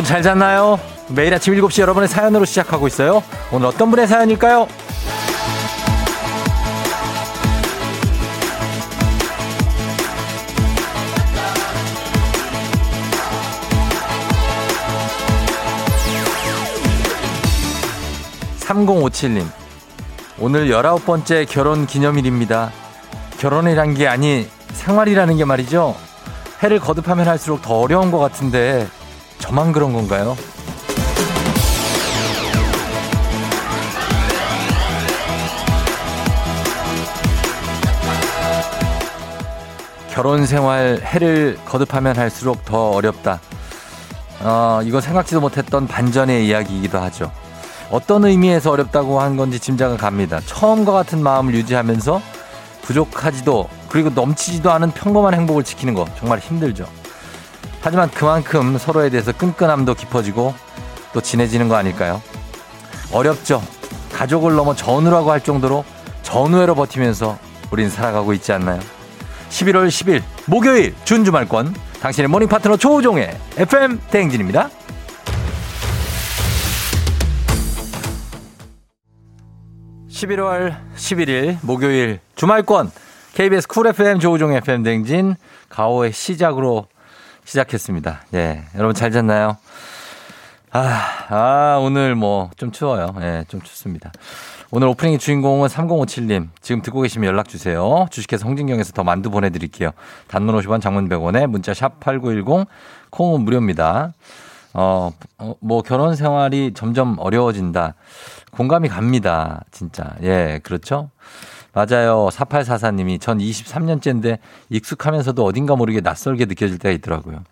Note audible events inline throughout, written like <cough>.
여러분 잘 잤나요? 매일 아침 7시 여러분의 사연으로 시작하고 있어요. 오늘 어떤 분의 사연일까요? 3057님. 오늘 19번째 결혼 기념일입니다. 결혼이란 게 아니 생활이라는 게 말이죠. 해를 거듭하면 할수록 더 어려운 것 같은데 저만 그런 건가요? 결혼 생활 해를 거듭하면 할수록 더 어렵다. 어, 이거 생각지도 못했던 반전의 이야기이기도 하죠. 어떤 의미에서 어렵다고 한 건지 짐작은 갑니다. 처음과 같은 마음을 유지하면서 부족하지도 그리고 넘치지도 않은 평범한 행복을 지키는 거 정말 힘들죠. 하지만 그만큼 서로에 대해서 끈끈함도 깊어지고 또 진해지는 거 아닐까요? 어렵죠. 가족을 넘어 전우라고 할 정도로 전우애로 버티면서 우린 살아가고 있지 않나요? 11월 10일 목요일 준주말권 당신의 모닝 파트너 조우종의 FM 대행진입니다. 11월 11일 목요일 주말권 KBS 쿨 FM 조우종 FM 댕진 가오의 시작으로 시작했습니다. 예. 여러분 잘 잤나요? 아, 아, 오늘 뭐 좀 추워요. 예, 좀 춥습니다. 오늘 오프닝의 주인공은 3057님. 지금 듣고 계시면 연락 주세요. 주식회사 홍진경에서 더 만두 보내드릴게요. 단문 50원 장문 100원에 문자 샵 8910 콩은 무료입니다. 어, 어, 뭐 결혼 생활이 점점 어려워진다. 공감이 갑니다. 진짜. 예, 그렇죠? 맞아요. 4844님이 전 23년째인데 익숙하면서도 어딘가 모르게 낯설게 느껴질 때가 있더라고요.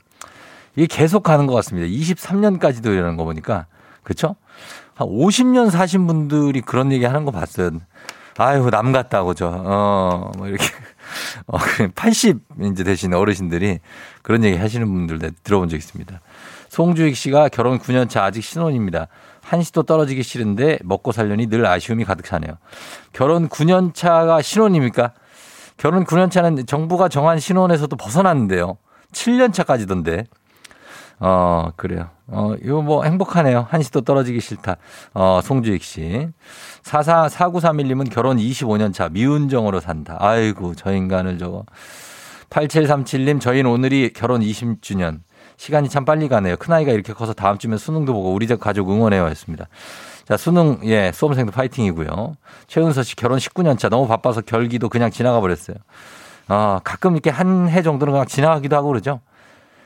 이게 계속 가는 것 같습니다. 23년까지도 이러는 거 보니까. 그렇죠? 한 50년 사신 분들이 그런 얘기 하는 거 봤어요. 아유, 남 같다고, 저. 어, 뭐 이렇게. <laughs> 어, 80 이제 되신 어르신들이 그런 얘기 하시는 분들 들어본 적 있습니다. 송주익 씨가 결혼 9년 차 아직 신혼입니다. 한시도 떨어지기 싫은데 먹고 살려니 늘 아쉬움이 가득 차네요. 결혼 9년 차가 신혼입니까? 결혼 9년 차는 정부가 정한 신혼에서도 벗어났는데요. 7년 차까지던데. 어, 그래요. 어, 이거 뭐 행복하네요. 한시도 떨어지기 싫다. 어, 송주익 씨. 44, 4931님은 결혼 25년 차 미운정으로 산다. 아이고, 저 인간을 저거. 8737님, 저희는 오늘이 결혼 20주년. 시간이 참 빨리 가네요. 큰아이가 이렇게 커서 다음 주면 수능도 보고 우리 집 가족 응원해요 했습니다. 자, 수능, 예, 수험생도 파이팅이고요. 최은서 씨 결혼 19년 차 너무 바빠서 결기도 그냥 지나가 버렸어요. 아, 가끔 이렇게 한 해 정도는 그냥 지나가기도 하고 그러죠.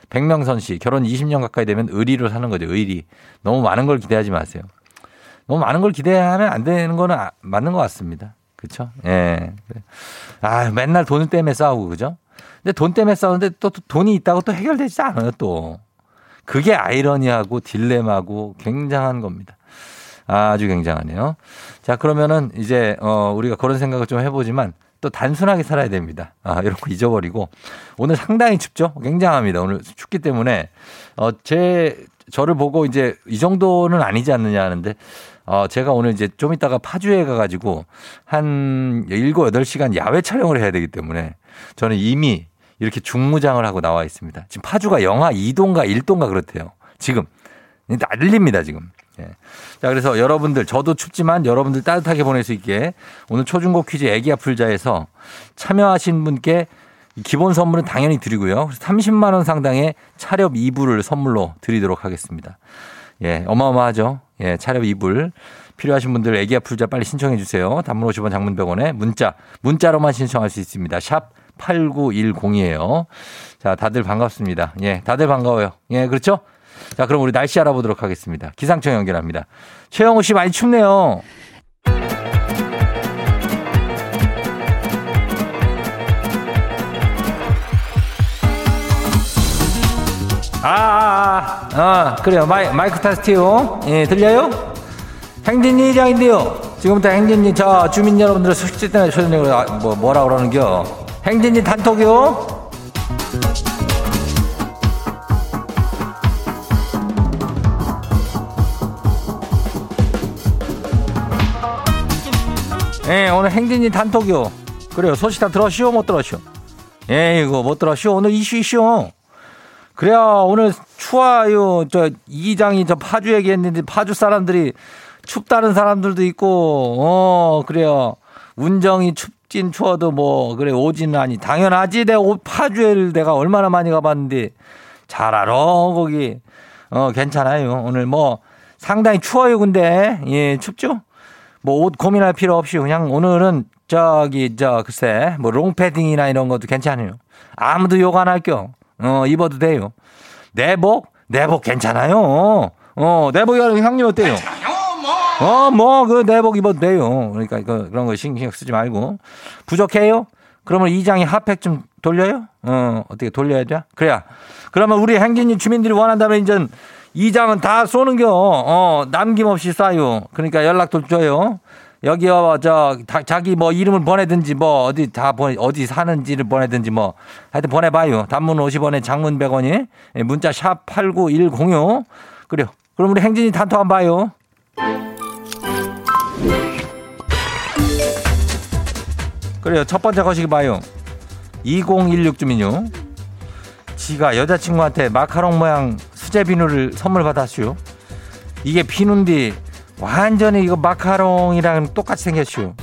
백명선 씨 결혼 20년 가까이 되면 의리로 사는 거죠. 의리. 너무 많은 걸 기대하지 마세요. 너무 많은 걸 기대하면 안 되는 거는 아, 맞는 것 같습니다. 그렇죠? 예. 아, 맨날 돈 때문에 싸우고 그죠? 근데 돈 때문에 싸우는데 또, 또 돈이 있다고 또 해결되지 않아요, 또. 그게 아이러니하고 딜레마고 굉장한 겁니다. 아주 굉장하네요. 자, 그러면은 이제, 어, 우리가 그런 생각을 좀 해보지만 또 단순하게 살아야 됩니다. 아, 이런 거 잊어버리고. 오늘 상당히 춥죠? 굉장합니다. 오늘 춥기 때문에, 어, 제, 저를 보고 이제 이 정도는 아니지 않느냐 하는데, 어, 제가 오늘 이제 좀 이따가 파주에 가가지고 한 7, 8시간 야외 촬영을 해야 되기 때문에 저는 이미 이렇게 중무장을 하고 나와 있습니다. 지금 파주가 영하 2도인가 1도인가 그렇대요. 지금. 난립니다, 지금. 예. 자, 그래서 여러분들, 저도 춥지만 여러분들 따뜻하게 보낼 수 있게 오늘 초중고 퀴즈 애기야 풀자에서 참여하신 분께 기본 선물은 당연히 드리고요. 30만 원 상당의 차렵 이불을 선물로 드리도록 하겠습니다. 예, 어마어마하죠. 예, 차렵 이불. 필요하신 분들 애기야 풀자 빨리 신청해 주세요. 단문 50원 장문 100원에 문자, 문자로만 신청할 수 있습니다. 샵 8910이에요. 자, 다들 반갑습니다. 예, 다들 반가워요. 예, 그렇죠? 자, 그럼 우리 날씨 알아보도록 하겠습니다. 기상청 연결합니다. 최영우 씨 많이 춥네요. 아, 아, 아, 아 그래요. 마이, 마이크 테스트요. 예, 들려요? 행진이 이장인데요. 지금부터 행진이 저 주민 여러분들 숙제 때문에 초대된 거 뭐, 뭐라 그러는겨? 행진이 단톡이요? 예, 오늘 행진이 단톡이요. 그래요. 소식 다 들었시오? 못 들었시오? 예, 이거 못 들었시오? 오늘 이슈 이슈. 그래야 오늘 추워요. 저 이장이 저 파주 얘기했는데 파주 사람들이 춥다는 사람들도 있고, 어, 그래요. 운정이 춥 진 추워도 뭐, 그래, 오지는 아니. 당연하지. 내 파주에를 내가 얼마나 많이 가봤는데. 잘 알아, 거기. 어, 괜찮아요. 오늘 뭐, 상당히 추워요, 근데. 예, 춥죠? 뭐, 옷 고민할 필요 없이 그냥 오늘은 저기, 저, 글쎄, 뭐, 롱패딩이나 이런 것도 괜찮아요. 아무도 욕 안 할겨. 어, 입어도 돼요. 내복? 내복 괜찮아요. 어, 내복이 형님 어때요? 어, 뭐, 그 내복 입어도 돼요. 그러니까 그, 그런 거 신경 쓰지 말고. 부족해요? 그러면 이장이 핫팩 좀 돌려요? 어, 어떻게 돌려야 돼? 그래야. 그러면 우리 행진이 주민들이 원한다면 이제 이장은 다 쏘는겨. 어, 남김없이 쏴요. 그러니까 연락도 줘요. 여기요, 저, 다, 자기 뭐 이름을 보내든지 뭐 어디 다 보내, 어디 사는지를 보내든지 뭐 하여튼 보내봐요. 단문 50원에 장문 100원이 문자 샵 8910요. 그래요. 그럼 우리 행진이 단톡 한번 봐요. 그래요. 첫 번째 거시기 봐요. 2016 주민요. 지가 여자친구한테 마카롱 모양 수제 비누를 선물 받았슈. 이게 비누인데 완전히 이거 마카롱이랑 똑같이 생겼슈.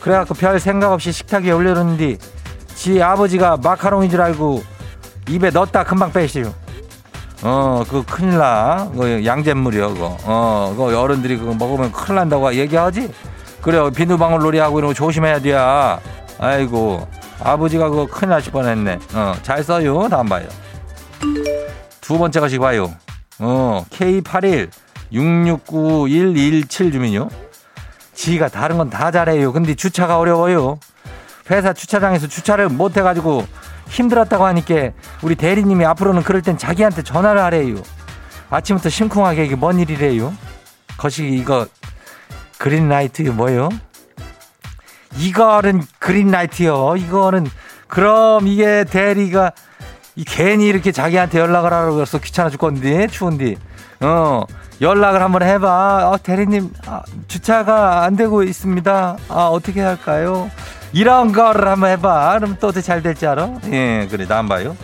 그래갖고 별 생각 없이 식탁 위에 올려놓는디 지 아버지가 마카롱인 줄 알고 입에 넣었다 금방 빼시오. 어, 그 큰일 나. 그 양잿물이요, 그거. 어, 그거 어른들이 그거 먹으면 큰일 난다고 얘기하지? 그래, 비누방울 놀이하고 거 조심해야 돼. 아이고, 아버지가 그거 큰일 나실 뻔했네. 어, 잘 써요. 다음 봐요. 두 번째 것이 봐요. 어, K81 669117 주민요. 지가 다른 건 다 잘해요. 근데 주차가 어려워요. 회사 주차장에서 주차를 못 해가지고 힘들었다고 하니까 우리 대리님이 앞으로는 그럴 땐 자기한테 전화를 하래요. 아침부터 심쿵하게 이게 뭔 일이래요? 거시기 이거 그린라이트 뭐예요? 이거는 그린라이트요. 이거는 그럼 이게 대리가 이 괜히 이렇게 자기한테 연락을 하라고 해서 귀찮아 죽겠는데 추운데 어 연락을 한번 해봐. 어, 대리님 아, 주차가 안 되고 있습니다. 아 어떻게 할까요? 이런 거를 한번 해봐. 그럼 또 어떻게 잘 될지 알아? 예, 그래, 나 안 봐요.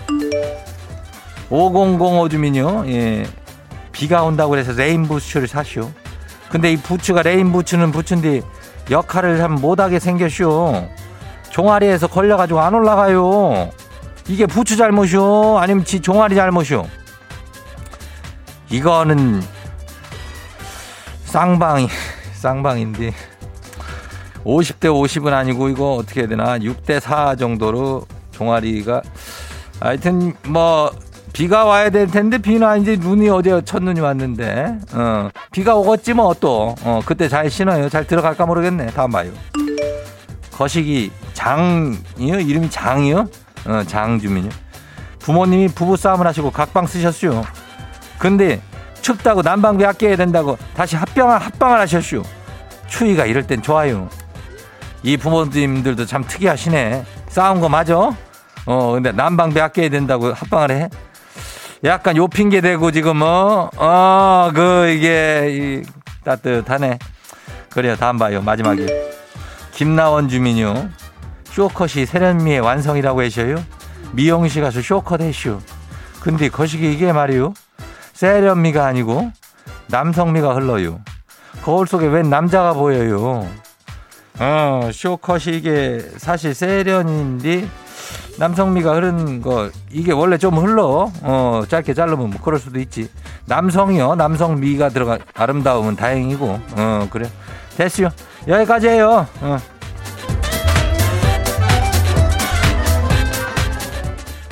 5005 주민요, 예. 비가 온다고 그래서 레인 부츠를 사시오. 근데 이 부츠가 레인 부츠는 부츠인데 역할을 참 못하게 생겼쇼. 종아리에서 걸려가지고 안 올라가요. 이게 부츠 잘못이오? 아니면 지 종아리 잘못이오? 이거는 쌍방이, <laughs> 쌍방인데. 50대 50은 아니고 이거 어떻게 해야 되나 6대 4 정도로 종아리가 하여튼 뭐 비가 와야 될 텐데 비는 아닌지 눈이 어제 첫눈이 왔는데. 어. 비가 오겠지 뭐 또. 어 그때 잘 신어요. 잘 들어갈까 모르겠네. 다음 봐요. 거시기 장이요? 이름이 장이요? 어 장주민요. 부모님이 부부 싸움을 하시고 각방 쓰셨슈. 근데 춥다고 난방비 아껴야 된다고 다시 합병 합방을 하셨슈. 추위가 이럴 땐 좋아요. 이 부모님들도 참 특이하시네. 싸운 거 맞아? 어, 근데 난방비 아껴야 된다고 합방을 해? 약간 요 핑계 대고 지금 어, 어, 그 이게 이, 따뜻하네. 그래요. 다음 봐요. 마지막에. 김나원 주민요. 쇼컷이 세련미의 완성이라고 하셔요. 미용실 가서 쇼컷 해슈. 근데 거시기 이게 말이요. 세련미가 아니고 남성미가 흘러요. 거울 속에 웬 남자가 보여요. 어, 쇼컷이 이게 사실 세련인데 남성미가 흐른 거 이게 원래 좀 흘러 어 짧게 자르면 뭐 그럴 수도 있지 남성이요 남성미가 들어가 아름다우면 다행이고 어 그래 됐어요 여기까지 해요 어.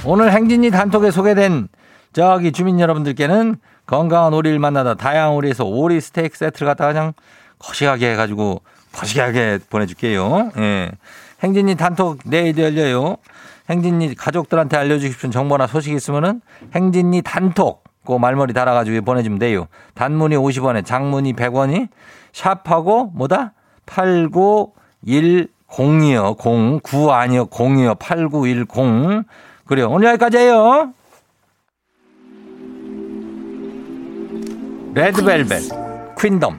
오늘 행진이 단톡에 소개된 저기 주민 여러분들께는 건강한 오리를 만나다 다양한 오리에서 오리 스테이크 세트를 갖다가 그냥 거시하게 해가지고 거시기하게 보내줄게요. 예. 행진이 단톡 내일 열려요. 행진이 가족들한테 알려주고 싶은 정보나 소식 있으면은 행진이 단톡 그 말머리 달아가지고 보내주면 돼요. 단문이 50원에 장문이 100원이 샵하고 뭐다? 8910이요. 0, 9 아니요. 0이요. 8910. 그래요. 오늘 여기까지 해요. 레드벨벳 퀸덤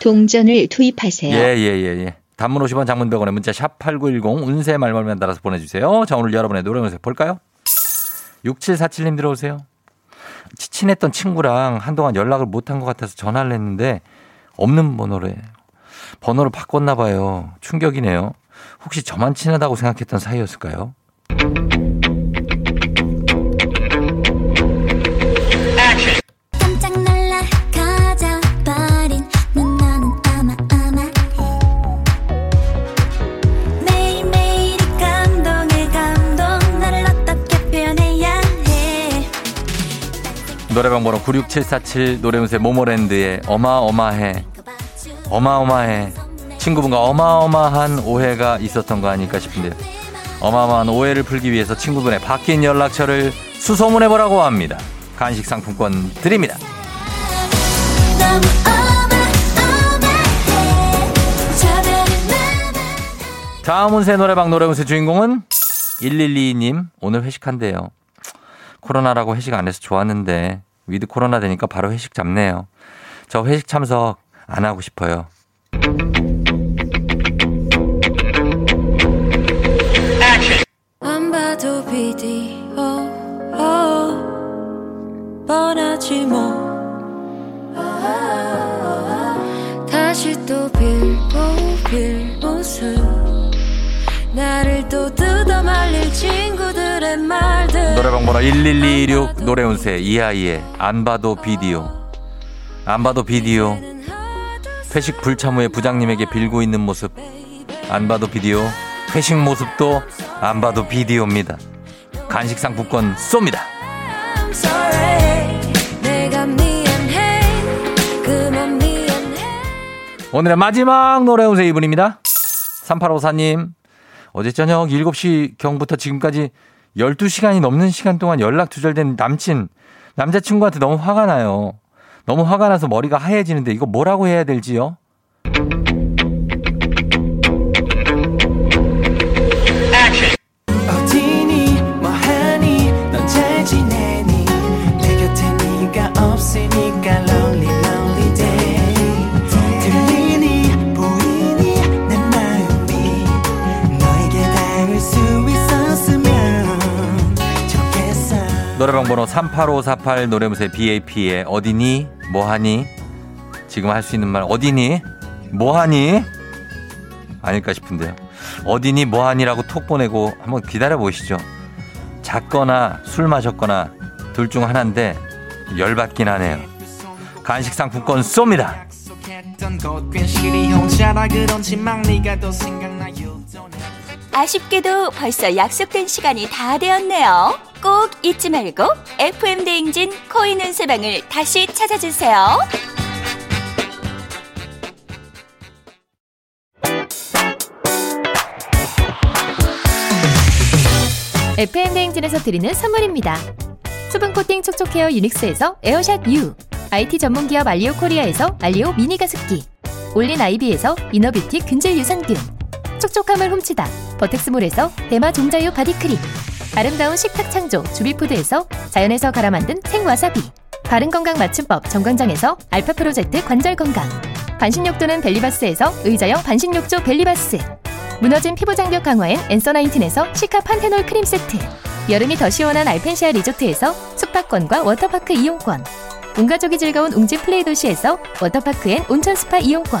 동전을 투입하세요. 예, 예, 예, 예. 단문 50원 장문 100원에 문자 샵 8910 운세 말말만 달아서 보내주세요. 자, 오늘 여러분의 노래 운세 볼까요? 6747님 들어오세요. 친했던 친구랑 한동안 연락을 못한 것 같아서 전화를 했는데 없는 번호래. 번호를 바꿨나 봐요. 충격이네요. 혹시 저만 친하다고 생각했던 사이였을까요? 노래방 번호 96747 노래운세 모모랜드의 어마어마해. 어마어마해. 친구분과 어마어마한 오해가 있었던 거 아닐까 싶은데요. 어마어마한 오해를 풀기 위해서 친구분의 바뀐 연락처를 수소문해보라고 합니다. 간식 상품권 드립니다. 다음 운세 노래방 노래운세 주인공은 1122님 오늘 회식한대요. 코로나라고 회식 안 해서 좋았는데 위드 코로나 되니까 바로 회식 잡네요. 저 회식 참석 안 하고 싶어요. 어, 뭐 다시 또 빌고 빌 모습 나를 또 뜯어 말릴 친구들의 말들. 노래방 번호 1126 노래운세 이하이의 안 봐도 비디오. 안 봐도 비디오. 회식 불참 후에 부장님에게 빌고 있는 모습. 안 봐도 비디오. 회식 모습도 안 봐도 비디오입니다. 간식 상품권 쏩니다. 오늘의 마지막 노래운세 이분입니다. 3854님 어제 저녁 7시 경부터 지금까지 12시간이 넘는 시간 동안 연락 두절된 남친 남자친구한테 너무 화가 나요 너무 화가 나서 머리가 하얘지는데 이거 뭐라고 해야 될지요? 노래방 번호 38548 노래무새 BAP의 어디니? 뭐하니? 지금 할 수 있는 말 어디니? 뭐하니? 아닐까 싶은데요. 어디니 뭐하니라고 톡 보내고 한번 기다려 보시죠. 잤거나 술 마셨거나 둘 중 하나인데 열받긴 하네요. 간식 상품권 쏩니다. 아쉽게도 벌써 약속된 시간이 다 되었네요. 꼭 잊지 말고 FM 대행진 코인 은세방을 다시 찾아주세요. FM 대행진에서 드리는 선물입니다. 수분 코팅 촉촉 헤어 유닉스에서 에어샷 U, IT 전문 기업 알리오 코리아에서 알리오 미니 가습기, 올린 아이비에서 이너뷰티 균질 유산균, 촉촉함을 훔치다. 버텍스몰에서 대마 종자유 바디크림, 아름다운 식탁 창조 주비푸드에서 자연에서 갈아 만든 생와사비, 바른건강 맞춤법 정관장에서 알파 프로젝트 관절 건강, 반신욕조는 벨리바스에서 의자형 반신욕조 벨리바스, 무너진 피부 장벽 강화엔 엔서 나인틴에서 시카 판테놀 크림 세트. 여름이 더 시원한 알펜시아 리조트에서 숙박권과 워터파크 이용권. 온 가족이 즐거운 웅진 플레이 도시에서 워터파크 앤 온천 스파 이용권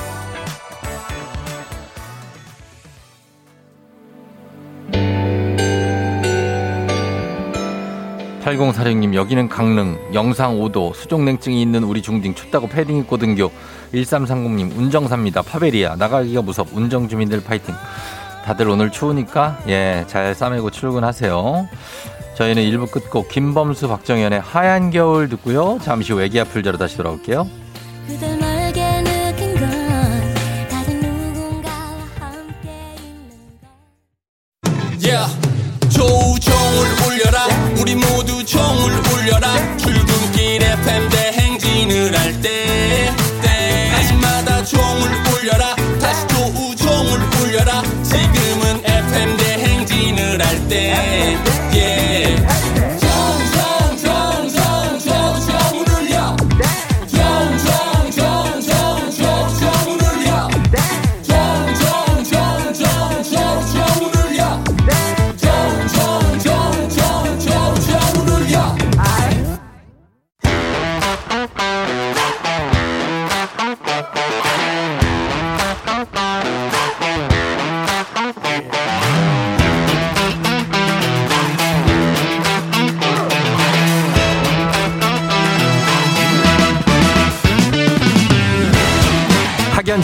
8046님 여기는 강릉 영상 5도 수족냉증이 있는 우리 중딩 춥다고 패딩 입고 등교. 1330님 운정사입니다. 파베리아. 나가기가 무섭. 운정 주민들 파이팅. 다들 오늘 추우니까 예 잘 싸매고 출근하세요. 저희는 1부 끝곡 김범수 박정현의 하얀 겨울 듣고요. 잠시 후 애기 아플자로 다시 돌아올게요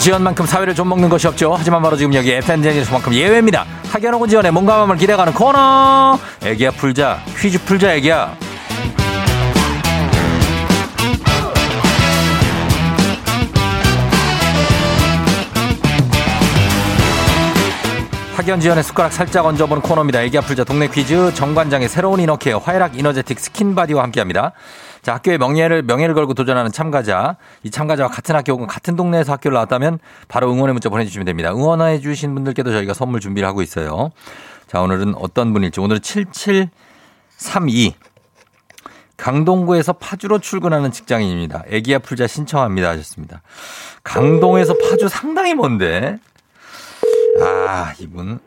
학연 지연만큼 사회를 좀 먹는 것이 없죠. 하지만 바로 지금 여기 FM 행진에서만큼 예외입니다. 학연하고 지연의 몸과 마음을 기대가는 코너. 애기야 풀자. 퀴즈 풀자 애기야. 학연 지연의 숟가락 살짝 얹어보는 코너입니다. 애기야 풀자 동네 퀴즈. 정관장의 새로운 이너케어 화해락 이너제틱 스킨바디와 함께합니다. 자 학교의 명예를 명예를 걸고 도전하는 참가자 이 참가자와 같은 학교 혹은 같은 동네에서 학교를 나왔다면 바로 응원의 문자 보내주시면 됩니다. 응원해 주신 분들께도 저희가 선물 준비를 하고 있어요. 자 오늘은 어떤 분일지 오늘은 7732 강동구에서 파주로 출근하는 직장인입니다. 애기야 풀자 신청합니다 하셨습니다. 강동에서 파주 상당히 먼데 아 이분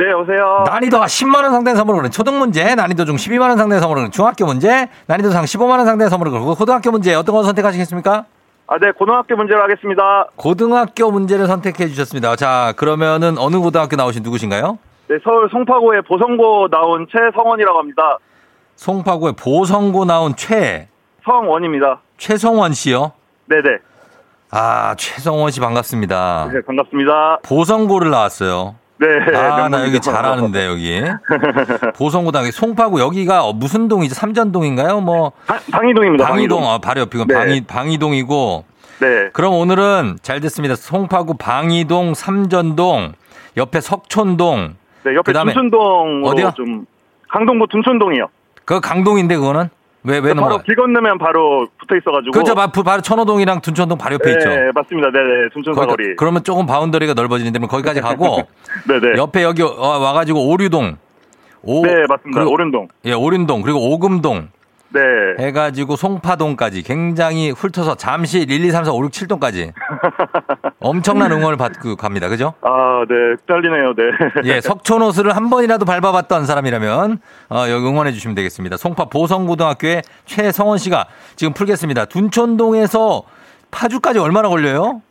네, 여보세요. 난이도가 10만 원 상당의 선물을 그는 초등 문제, 난이도 중 12만 원 상당의 선물을 그는 중학교 문제, 난이도 상 15만 원 상당의 선물을 그고 고등학교 문제 어떤 거 선택하시겠습니까? 아, 네, 고등학교 문제로 하겠습니다. 고등학교 문제를 선택해 주셨습니다. 자, 그러면은 어느 고등학교 나오신 누구신가요? 네, 서울 송파구의 보성고 나온 최성원이라고 합니다. 송파구의 보성고 나온 최 성원입니다. 최성원 씨요. 네네. 아, 최성원 씨 반갑습니다. 네, 반갑습니다. 보성고를 나왔어요. 네. 아, 나. 여기 잘하는데, 여기. 보성고등학교, 송파구, 여기가 어, 무슨 동이죠? 삼전동인가요? 뭐, 방, 방이동입니다. 방이동, 아, 바로 옆이고, 네. 방이, 방이동이고, 네. 그럼 오늘은 잘 됐습니다. 송파구 방이동, 삼전동, 옆에 석촌동, 네, 옆에 그다음에 둔촌동으로 어디요? 좀 강동구 둔촌동이요. 그 강동인데 그거는 왜 왜 바로 넘어가? 길 건너면 바로 붙어 있어가지고. 바- 바로 천호동이랑 둔촌동 바로 옆에 네, 있죠. 맞습니다. 네네. 둔촌 거기- 사거리. 그러면 조금 바운더리가 넓어지는데 그럼 거기까지 가고 네네. <laughs> 옆에 여기 와- 와가지고 오류동, 오, 네, 맞습니다. 오른동. 예 오륜동 그리고 오금동 네. 해가지고 송파동까지 굉장히 훑어서 잠시 1, 2, 3, 4, 5, 6, 7동까지 엄청난 응원을 받고 갑니다. 그죠? 아, 네. 떨리네요. 네. <laughs> 예, 석촌호수를 한 번이라도 밟아봤던 사람이라면 어, 여기 응원해 주시면 되겠습니다. 송파 보성고등학교의 최성원 씨가 지금 풀겠습니다. 둔촌동에서 파주까지 얼마나 걸려요?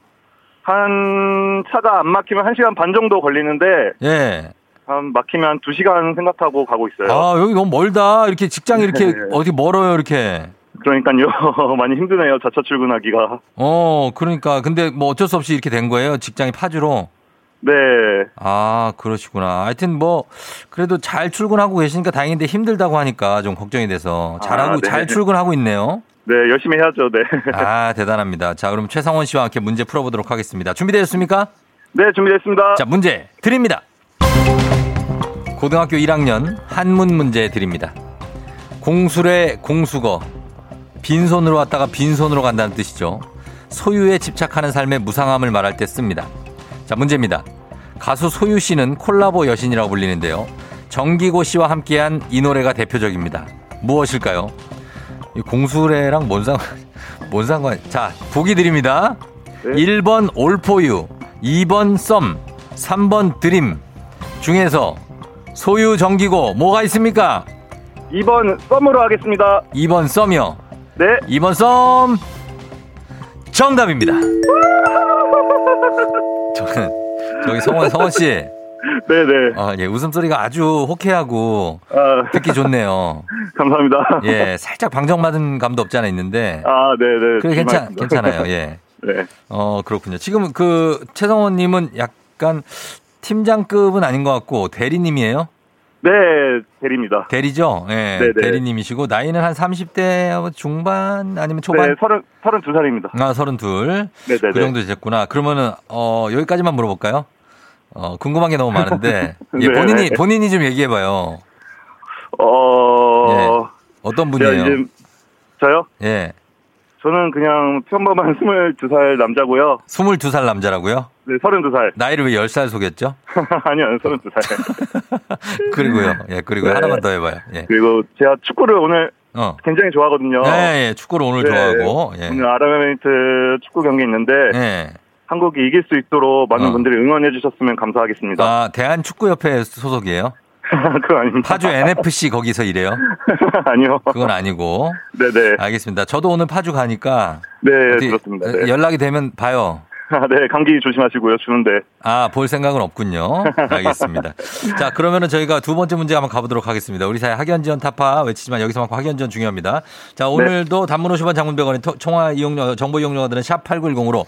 한 차가 안 막히면 1시간 반 정도 걸리는데 예. 한 막히면 2시간 생각하고 가고 있어요. 아, 여기 너무 멀다. 이렇게 직장이 이렇게 네. 어디 멀어요, 이렇게. 그러니까요. <laughs> 많이 힘드네요. 자차 출근하기가. 어, 그러니까. 근데 뭐 어쩔 수 없이 이렇게 된 거예요. 직장이 파주로. 네. 아, 그러시구나. 하여튼 뭐, 그래도 잘 출근하고 계시니까 다행인데 힘들다고 하니까 좀 걱정이 돼서 잘하고, 아, 네. 잘 출근하고 있네요. 네, 열심히 해야죠. 네. <laughs> 아, 대단합니다. 자, 그럼 최상원 씨와 함께 문제 풀어보도록 하겠습니다. 준비되셨습니까? 네, 준비됐습니다. 자, 문제 드립니다. 고등학교 1학년 한문 문제 드립니다. 공술의 공수거, 빈손으로 왔다가 빈손으로 간다는 뜻이죠. 소유에 집착하는 삶의 무상함을 말할 때 씁니다. 자, 문제입니다. 가수 소유 씨는 콜라보 여신이라고 불리는데요. 정기고 씨와 함께한 이 노래가 대표적입니다. 무엇일까요? 이 공수래랑 뭔 상관, <laughs> 뭔 상관, 자, 보기 드립니다. 네. 1번 올포유, 2번 썸, 3번 드림 중에서 소유 정기고 뭐가 있습니까? 2번 썸으로 하겠습니다. 2번 썸이요. 네. 2번 썸 정답입니다. <laughs> 저는 저기 성원 성원 씨, 네네. 아, 예, 웃음소리가 아주 호쾌하고 아, 듣기 좋네요. <laughs> 감사합니다. 예, 살짝 방정맞은 감도 없지 않아 있는데. 아, 네네. 그래 괜찮. 괜찮아요. 예. <laughs> 네. 어 그렇군요. 지금 그 최성원님은 약간 팀장급은 아닌 것 같고 대리님이에요. 네, 대리입니다. 대리죠. 예. 네네. 대리님이시고 나이는 한 30대 중반 아니면 초반. 네, 서른, 서른 두 살입니다. 아, 32. 네네네. 그 정도 됐구나. 그러면은, 어, 여기까지만 물어볼까요? 어, 궁금한 게 너무 많은데. <laughs> 예, 네. 본인이, 본인이 좀 얘기해 봐요. 어, 예. 어떤 분이에요? 저요? 예. 저는 그냥 평범한 22살 남자고요. 22살 남자라고요? 네, 32살. 나이를 왜 10살 속였죠? <laughs> 아니요, 32살. <laughs> 그리고요. 예, 그리고 네. 하나만 더 해봐요. 예. 그리고 제가 축구를 오늘 어. 굉장히 좋아하거든요. 예, 예. 축구를 오늘 네. 좋아하고. 예. 오늘 아랍에미리트 축구 경기 있는데 예. 한국이 이길 수 있도록 많은 어. 분들이 응원해 주셨으면 감사하겠습니다. 아, 대한축구협회 소속이에요? <laughs> 그거 아닙니다. 파주 NFC 거기서 일해요? <laughs> 아니요. 그건 아니고. 네네. 알겠습니다. 저도 오늘 파주 가니까. 네, 그렇습니다. 네. 연락이 되면 봐요. <laughs> 네, 감기 조심하시고요. 추운데. 아, 볼 생각은 없군요. 알겠습니다. 자, 그러면은 저희가 두 번째 문제 한번 가보도록 하겠습니다. 우리 사회 학연지원 타파 외치지만 여기서만큼 학연지원 중요합니다. 자, 오늘도 단문 50원 장문 100원의 총화 이용료, 정보 이용료가 드는 샵 8910으로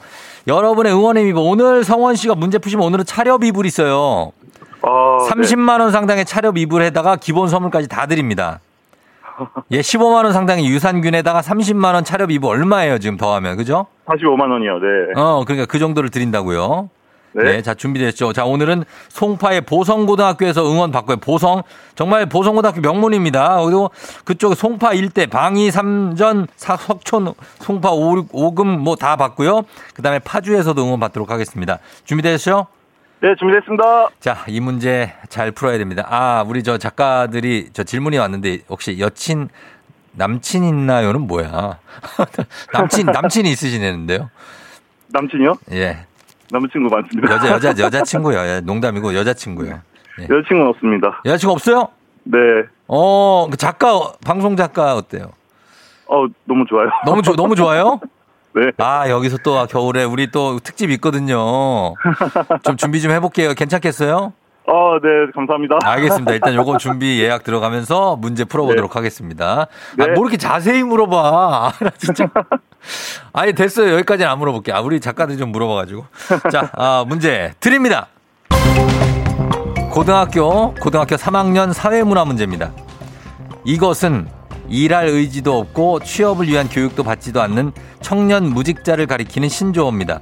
여러분의 응원의 미보 오늘 성원 씨가 문제 푸시면 오늘은 차렵 이불 있어요. 어, 30만 원 상당의 차렵 이불에다가 기본 선물까지 다 드립니다. 예, 15만 원 상당의 유산균에다가 30만 원 차렵 이불 얼마예요, 지금 더하면. 그죠? 네. 45만 원이요. 네. 어, 그러니까 그 정도를 드린다고요. 네. 네. 자, 준비됐죠. 자, 오늘은 송파의 보성고등학교에서 응원 받고요. 보성. 정말 보성고등학교 명문입니다. 그리고 그쪽 송파 일대 방위 삼전 사, 석촌 송파 오, 오금 뭐 다 받고요. 그 다음에 파주에서도 응원 받도록 하겠습니다. 준비되셨죠? 네, 준비됐습니다. 자, 이 문제 잘 풀어야 됩니다. 아, 우리 저 작가들이 저 질문이 왔는데 혹시 여친, 남친 있나요는 뭐야? <laughs> 남친, 남친이 있으시는데요? 남친이요? 예. 남친구 많습니다. 여자, 여자, <laughs> 여자 친구요. 예, 농담이고 여자 친구요. 예. 여자친구는 없습니다. 여자친구 없어요? 네. 어, 그 작가, 방송 작가 어때요? 어, 너무 좋아요. 너무, 좋 너무 좋아요? <laughs> 네. 아, 여기서 또 겨울에 우리 또 특집 있거든요. 좀 준비 좀 해볼게요. 괜찮겠어요? 어, 네, 감사합니다. 알겠습니다. 일단 요거 준비 예약 들어가면서 문제 풀어보도록 하겠습니다. 아, 네. 뭐 이렇게 자세히 물어봐. <laughs> 아, 나 진짜. 아니, 됐어요. 여기까지는 안 물어볼게요. 아, 우리 작가들 좀 물어봐가지고. 자, 아, 문제 드립니다. 고등학교, 고등학교 3학년 사회문화 문제입니다. 이것은 일할 의지도 없고 취업을 위한 교육도 받지도 않는 청년 무직자를 가리키는 신조어입니다.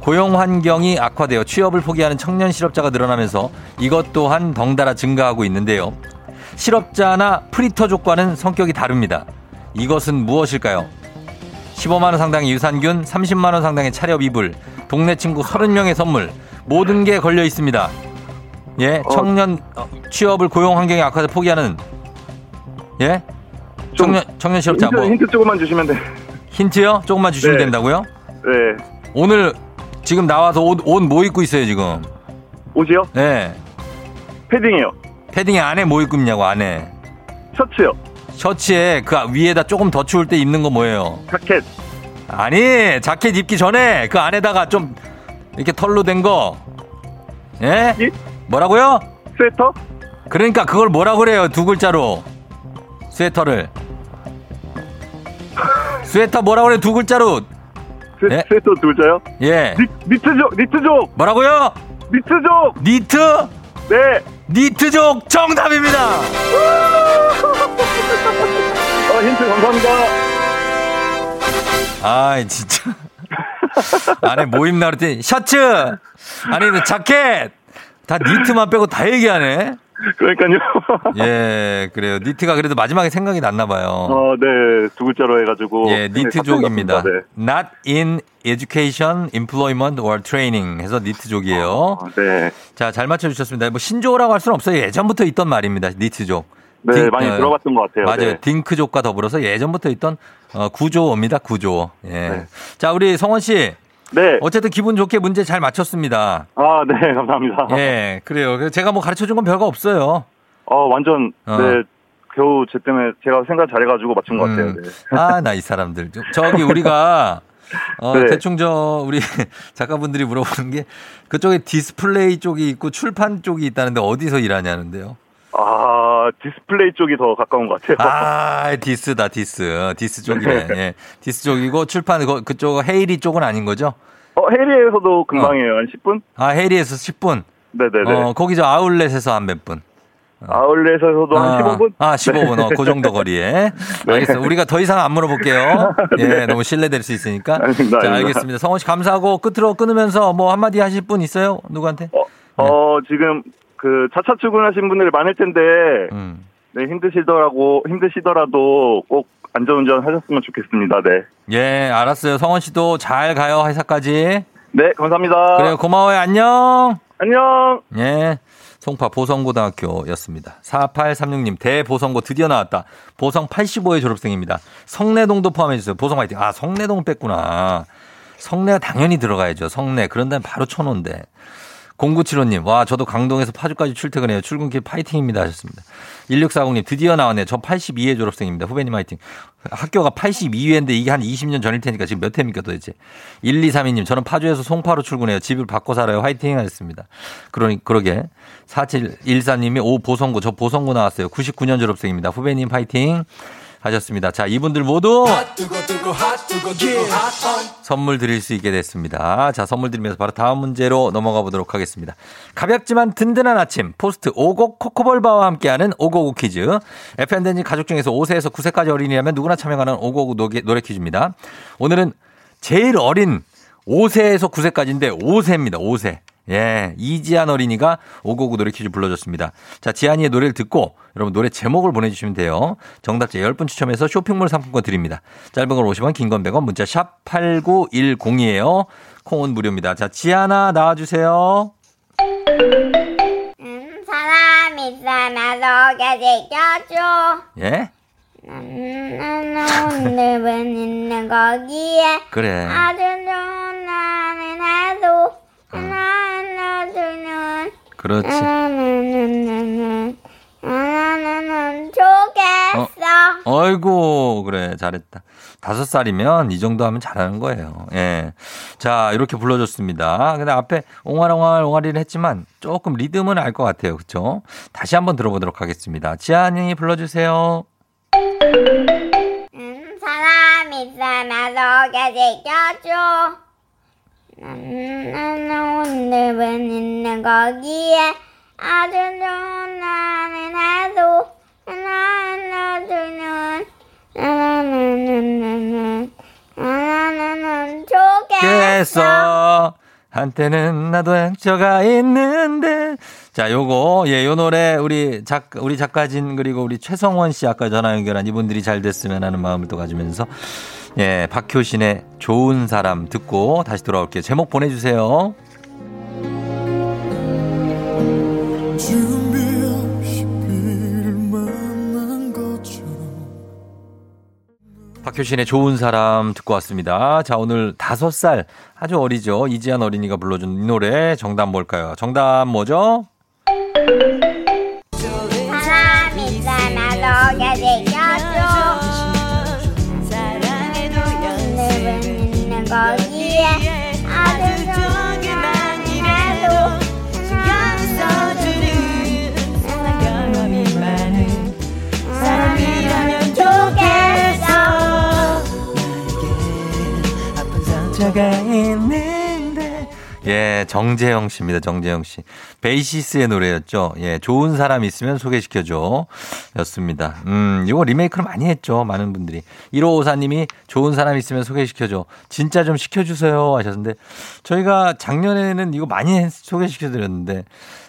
고용 환경이 악화되어 취업을 포기하는 청년 실업자가 늘어나면서 이것 또한 덩달아 증가하고 있는데요. 실업자나 프리터족과는 성격이 다릅니다. 이것은 무엇일까요? 15만 원 상당의 유산균, 30만 원 상당의 차렵 이불, 동네 친구 30명의 선물 모든 게 걸려 있습니다. 예, 청년 어, 취업을 고용 환경이 악화돼 포기하는 예? 청년 청년 실업자 힌트, 뭐 힌트 조금만 주시면 돼. 힌트요? 조금만 주시면 네. 된다고요? 네. 오늘 지금 나와서 옷 옷 뭐 입고 있어요 지금? 옷이요? 예. 패딩이요. 패딩에 안에 뭐 입고 있냐고 안에. 셔츠요. 셔츠에 그 위에다 조금 더 추울 때 입는 거 뭐예요? 자켓. 아니 자켓 입기 전에 그 안에다가 좀 이렇게 털로 된 거. 예? 예? 뭐라고요? 스웨터? 그러니까 그걸 뭐라 그래요 두 글자로 스웨터를. 스웨터 뭐라 그래 두 글자로? 스, 네? 스웨터 두 글자요? 예. 니, 니트족! 니트족! 뭐라고요? 니트족! 니트? 네. 니트족 정답입니다. 어, 힌트 감사합니다. 아, 진짜. <laughs> 안에 뭐 입나 그랬더니 셔츠. 아니, 그 자켓. 다 니트만 빼고 다 얘기하네. 그러니까요. 예, 그래요. 니트가 그래도 마지막에 생각이 났나 봐요. 어, 네. 두 글자로 해가지고. 예, 니트족입니다. 네. Not in education, employment or training 해서 니트족이에요. 아, 네. 자, 잘 맞춰주셨습니다. 뭐 신조어라고 할 수는 없어요. 예전부터 있던 말입니다. 니트족. 네, 딩- 많이 어, 들어봤던 것 같아요. 맞아요. 네. 딩크족과 더불어서 예전부터 있던 어, 신조어입니다. 신조어. 예. 네. 자, 우리 성원 씨. 네. 어쨌든 기분 좋게 문제 잘 맞췄습니다. 아, 네. <laughs> 감사합니다. 예, 그래요. 제가 뭐 가르쳐 준 건 별거 없어요. 어, 완전, 어. 네. 겨우 제 때문에 제가 생각 잘해가지고 맞춘 것 같아요. 음. 네. 아, 나 이 사람들. 저- 저기 우리가 <laughs> 어, 네. 대충 저 우리 <laughs> 작가분들이 물어보는 게 그쪽에 디스플레이 쪽이 있고 출판 쪽이 있다는데 어디서 일하냐는데요. 아, 디스플레이 쪽이 더 가까운 것 같아요. 아, 디스다, 디스. 디스 쪽이네. 네. 예. 디스 쪽이고 출판 그- 그쪽 헤이리 쪽은 아닌 거죠? 어, 헤이리에서도 금방이에요. 한 10분? 아, 헤이리에서 10분. 네네네. 어, 거기 저 아울렛에서 한 몇 분. 아울렛에서도 한 15분? 아, 15분. 어, 그 정도 거리에. <laughs> 네. 알겠습니다. 우리가 더 이상 안 물어볼게요. <laughs> 예, 너무 실례될 수 있으니까. 아닙니다, 자, 아닙니다. 알겠습니다. 성원 씨 감사하고 끝으로 끊으면서 뭐 한마디 하실 분 있어요? 누구한테? 어, 어, 지금 그 차차 출근하신 분들이 많을 텐데, 음. 네, 힘드시더라고, 힘드시더라도 꼭 안전운전 하셨으면 좋겠습니다. 네. 예, 알았어요. 성원 씨도 잘 가요, 회사까지. 네, 감사합니다. 그래요, 고마워요. 안녕! 안녕! 예. 송파 보성고등학교였습니다. 4836님, 대보성고 드디어 나왔다. 보성 85의 졸업생입니다. 성내동도 포함해주세요. 보성 화이팅. 아, 성내동 뺐구나. 성내가 당연히 들어가야죠. 성내. 그런 다음에 바로 천호인데. 0975님, 와, 저도 강동에서 파주까지 출퇴근해요. 출근길 파이팅입니다. 하셨습니다. 1640님, 드디어 나왔네요. 저 82회 졸업생입니다. 후배님 화이팅. 학교가 82회인데 이게 한 20년 전일 테니까 지금 몇 회입니까 도대체. 1232님, 저는 파주에서 송파로 출근해요. 집을 바꿔 살아요. 화이팅 하셨습니다. 그러니, 그러게. 4714님이 오, 보성고. 저 보성고 나왔어요. 99년 졸업생입니다. 후배님 화이팅 하셨습니다. 자, 이분들 모두 선물 드릴 수 있게 됐습니다. 자, 선물 드리면서 바로 다음 문제로 넘어가 보도록 하겠습니다. 가볍지만 든든한 아침, 포스트 오곡 코코볼바와 함께하는 오곡오 퀴즈. FMden지 가족 중에서 5세에서 9세까지 어린이라면 누구나 참여하는 노래, 노래 퀴즈입니다. 오늘은 제일 어린 5세에서 9세까지인데 5세입니다. 5세. 예, 이지한 어린이가 오고구 노래 퀴즈 불러줬습니다. 자, 지한이의 노래를 듣고 여러분 노래 제목을 보내주시면 돼요. 정답자 10분 추첨해서 쇼핑몰 상품권 드립니다. 짧은 걸 50원, 긴 건 100원, 문자 샵 8910이에요. 콩은 무료입니다. 자, 지한아 나와주세요. 음, 사람이 살아 소개시켜줘. 예? 음, 오늘 왜 있는 거기에 그래. 아주 좋은 날은 해도 나눠주는 그렇지. 나나나나나 나나나나 좋겠어. 어이구, 그래, 잘했다. 다섯 살이면 이 정도 하면 잘하는 거예요. 예. 자, 이렇게 불러줬습니다. 근데 앞에 옹알옹알 옹알이를 했지만 조금 리듬은 알 것 같아요. 그쵸? 다시 한번 들어보도록 하겠습니다. 지한이 불러주세요. 음, 사람이 살아 소개시켜줘. 나는 오늘 왜 있는 거기에 아주 좋은 날은 해도 나눠주는 나나나나나 나나나나 좋겠어. 겠어. 한때는 나도 행처가 있는데. 자, 요거, 예, 요 노래, 우리 작, 우리 작가진, 그리고 우리 최성원 씨 아까 전화 연결한 이분들이 잘 됐으면 하는 마음을 또 가지면서, 예, 박효신의 좋은 사람 듣고 다시 돌아올게요. 제목 보내주세요. 박효신의 좋은 사람 듣고 왔습니다. 자, 오늘 다섯 살 아주 어리죠. 이지한 어린이가 불러준 이 노래 정답 뭘까요? 정답 뭐죠? 제가 있는데 예, 정재영 씨입니다. 정재영 씨. 베이시스의 노래였죠. 예, 좋은 사람 있으면 소개시켜줘. 였습니다. 음, 이거 리메이크를 많이 했죠. 많은 분들이. 1554님이 좋은 사람 있으면 소개시켜줘. 진짜 좀 시켜주세요. 하셨는데, 저희가 작년에는 이거 많이 했- 소개시켜드렸는데,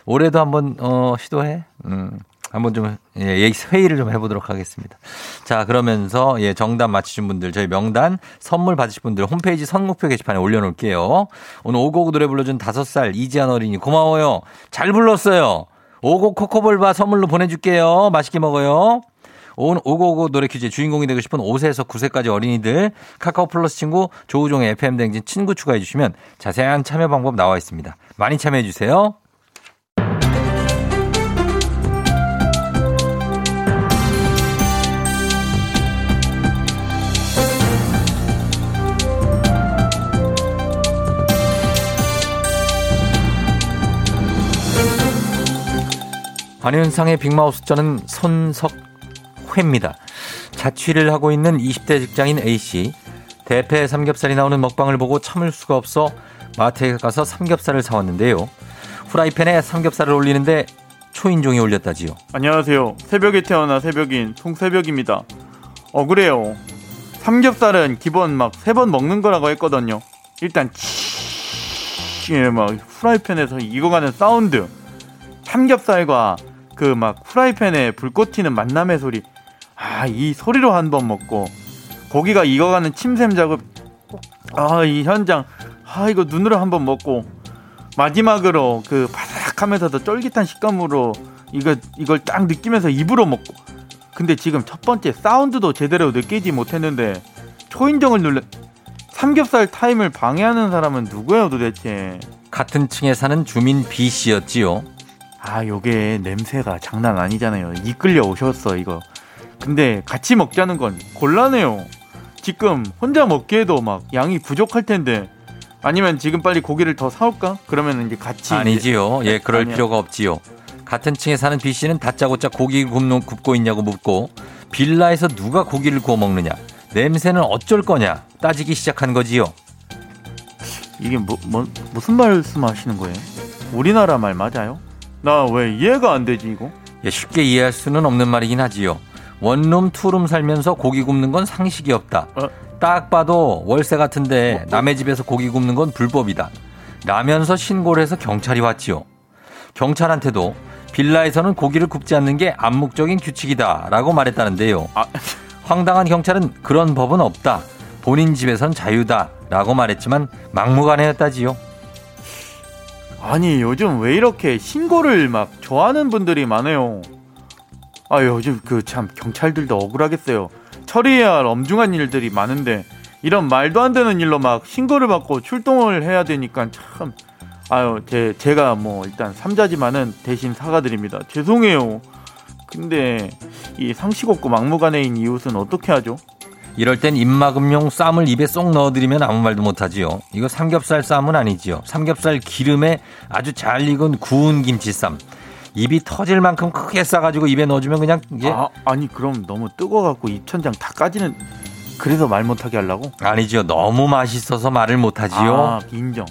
올해도 한번, 어, 시도해? 음. 한번 좀 예, 얘기- 회의를 좀 해보도록 하겠습니다. 자 그러면서 예 정답 맞히신 분들 저희 명단 선물 받으실 분들 홈페이지 선곡표 게시판에 올려놓을게요. 오늘 오곡 노래 불러준 다섯 살 이지한 어린이 고마워요. 잘 불렀어요. 오곡 코코볼바 선물로 보내줄게요. 맛있게 먹어요. 오늘 오고오고 노래 퀴즈 주인공이 되고 싶은 5세에서 9세까지 어린이들 카카오 플러스 친구 조우종의 FM 댕진 친구 추가해 주시면 자세한 참여 방법 나와 있습니다. 많이 참여해 주세요. 안현상의 빅마우스 저는 손석회입니다. 자취를 하고 있는 20대 직장인 A씨. 대패 삼겹살이 나오는 먹방을 보고 참을 수가 없어 마트에 가서 삼겹살을 사왔는데요. 후라이팬에 삼겹살을 올리는데 초인종이 올렸다지요. 안녕하세요. 새벽에 태어나 새벽인 송새벽입니다. 억울해요. 삼겹살은 기본 막 세 번 먹는 거라고 했거든요. 일단 치막 후라이팬에서 익어가는 사운드. 삼겹살과 그 막 후라이팬에 불꽃 튀는 만남의 소리. 아, 이 소리로 한 번 먹고 고기가 익어가는 침샘 작업. 아, 이 현장. 아, 이거 눈으로 한 번 먹고 마지막으로 그 바삭하면서도 쫄깃한 식감으로 이거 이걸 딱 느끼면서 입으로 먹고 근데 지금 첫 번째 사운드도 제대로 느끼지 못했는데 초인종을 눌러 삼겹살 타임을 방해하는 사람은 누구예요 도대체 같은 층에 사는 주민 B 씨였지요. 아 요게 냄새가 장난 아니잖아요 이끌려 오셨어 이거 근데 같이 먹자는 건 곤란해요 지금 혼자 먹기에도 막 양이 부족할 텐데 아니면 지금 빨리 고기를 더 사올까 그러면 이제 같이 아니지요. 이제- 예, 그럴 아니야. 필요가 없지요. 같은 층에 사는 B 씨는 다짜고짜 고기 굽는, 굽고 있냐고 묻고 빌라에서 누가 고기를 구워 먹느냐 냄새는 어쩔 거냐 따지기 시작한 거지요. 이게 뭐, 뭐 무슨 말씀하시는 거예요? 우리나라 말 맞아요? 나 왜 이해가 안 되지 이거? 예, 쉽게 이해할 수는 없는 말이긴 하지요. 원룸 투룸 살면서 고기 굽는 건 상식이 없다. 어? 딱 봐도 월세 같은데 남의 집에서 고기 굽는 건 불법이다. 라면서 신고를 해서 경찰이 왔지요. 경찰한테도 빌라에서는 고기를 굽지 않는 게 암묵적인 규칙이다. 라고 말했다는데요. 아, <laughs> 황당한 경찰은 그런 법은 없다. 본인 집에선 자유다. 라고 말했지만 막무가내였다지요. 아니 요즘 왜 이렇게 신고를 막 좋아하는 분들이 많아요? 아 요즘 그 참 경찰들도 억울하겠어요. 처리해야 할 엄중한 일들이 많은데 이런 말도 안 되는 일로 막 신고를 받고 출동을 해야 되니까 참 아유 제 제가 뭐 일단 삼자지만은 대신 사과드립니다. 죄송해요. 근데 이 상식 없고 막무가내인 이웃은 어떻게 하죠? 이럴 땐 입막음용 쌈을 입에 쏙 넣어드리면 아무 말도 못하지요. 이거 삼겹살 쌈은 아니지요. 삼겹살 기름에 아주 잘 익은 구운 김치쌈. 입이 터질 만큼 크게 싸가지고 입에 넣어주면 그냥 이게 아, 아니 그럼 너무 뜨거워갖고 입천장 다 까지는 그래서 말 못하게 하려고? 아니지요. 너무 맛있어서 말을 못하지요. 아 인정.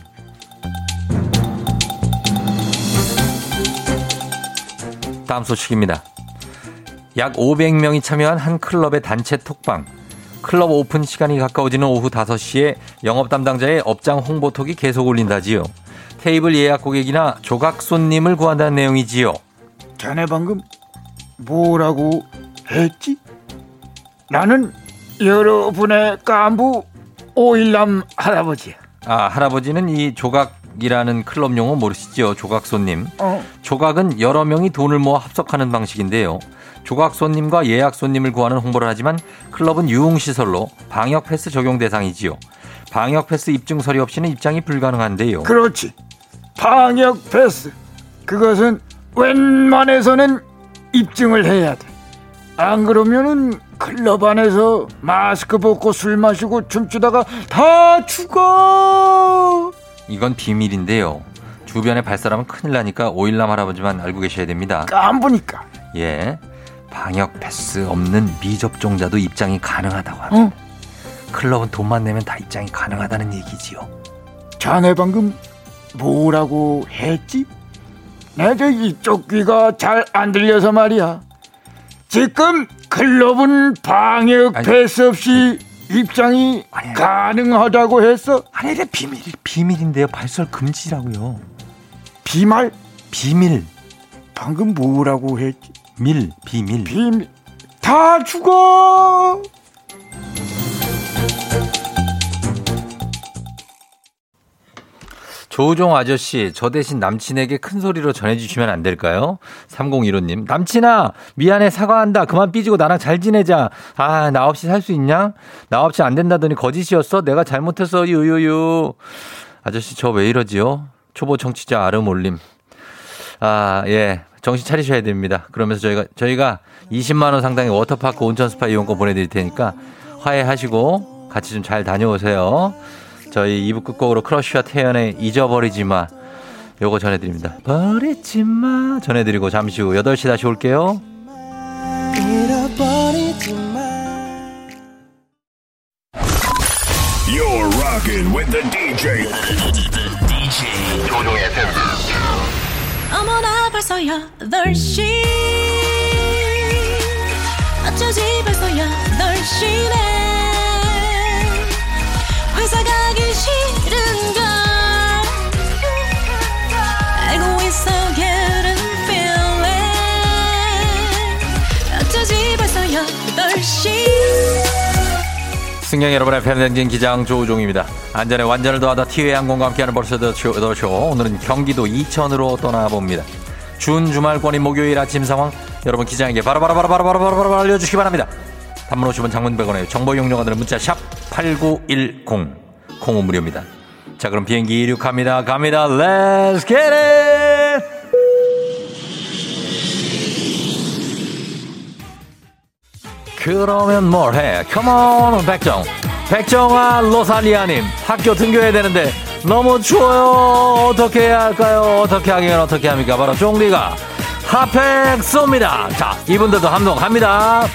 다음 소식입니다. 약 500명이 참여한 한 클럽의 단체 톡방. 클럽 오픈 시간이 가까워지는 오후 5시에 영업 담당자의 업장 홍보톡이 계속 올린다지요. 테이블 예약 고객이나 조각 손님을 구한다는 내용이지요. 자네 방금 뭐라고 했지? 나는 여러분의 깐부 오일남 할아버지야. 아, 할아버지는 이 조각이라는 클럽 용어 모르시죠? 조각 손님. 어, 조각은 여러 명이 돈을 모아 합석하는 방식인데요. 조각 손님과 예약 손님을 구하는 홍보를 하지만 클럽은 유흥시설로 방역 패스 적용 대상이지요. 방역 패스 입증 서류 없이는 입장이 불가능한데요. 그렇지. 방역 패스. 그것은 웬만해서는 입증을 해야 돼. 안 그러면은 클럽 안에서 마스크 벗고 술 마시고 춤추다가 다 죽어. 이건 비밀인데요. 주변에 발사하면 큰일 나니까 오일남 할아버지만 알고 계셔야 됩니다. 깐부니까. 예. 방역 패스 없는 미접종자도 입장이 가능하다고 합니다. 클럽은 돈만 내면 다 입장이 가능하다는 얘기지요. 자네 방금 뭐라고 했지? 내저 이쪽 귀가 잘 안 들려서 말이야. 지금 클럽은 방역 패스 없이 입장이 가능하다고 했어. 아니, 이래 비밀, 비밀인데요. 발설 금지라고요. 비말? 비밀. 방금 뭐라고 했지? 밀, 비밀. 비밀. 다 죽어! 조우종 아저씨, 저 대신 남친에게 큰 소리로 전해주시면 안 될까요? 3015님, 남친아, 미안해, 사과한다. 그만 삐지고 나랑 잘 지내자. 아, 나 없이 살 수 있냐? 나 없이 안 된다더니 거짓이었어? 내가 잘못했어, 유유유. 아저씨, 저 왜 이러지요? 초보 청취자 아름 올림. 아, 예. 정신 차리셔야 됩니다. 그러면서 저희가, 저희가 20만 원 상당의 워터파크 온천 스파 이용권 보내드릴 테니까 화해하시고 같이 좀 잘 다녀오세요. 저희 2부 끝곡으로 크러쉬와 태연의 잊어버리지 마. 요거 전해드립니다. 버리지 마. 전해드리고 잠시 후 8시 다시 올게요. 잃어버리지 마. You're rocking with the DJ. DJ 조종의 FM. 어머나 벌써 8시 어쩌지 벌써 8시네 회사 가기 싫은걸 알고 있어 getting feeling 어쩌지 벌써 8시 승경 여러분의 팬댕진 기장 조우종입니다. 안전에 완전을 더하다 티웨이 항공과 함께하는 벌써 더쇼. 오늘은 경기도 이천으로 떠나봅니다. 준 주말권인 목요일 아침 상황 여러분 기장에게 바로바로바로바로바로바로 알려주시기 바랍니다. 단문 50원 장문 100원에 정보 용료가 드는 문자 샵 8910 콩은 무료입니다. 자 그럼 비행기 이륙합니다. 갑니다. Let's get it! 그러면 뭘 해? 컴온 백정 백정아 로살리아님 학교 등교해야 되는데 너무 추워요. 어떻게 해야 할까요? 어떻게 하긴 어떻게 합니까? 바로 쫑리가 핫팩 쏩니다. 자 이분들도 감동합니다.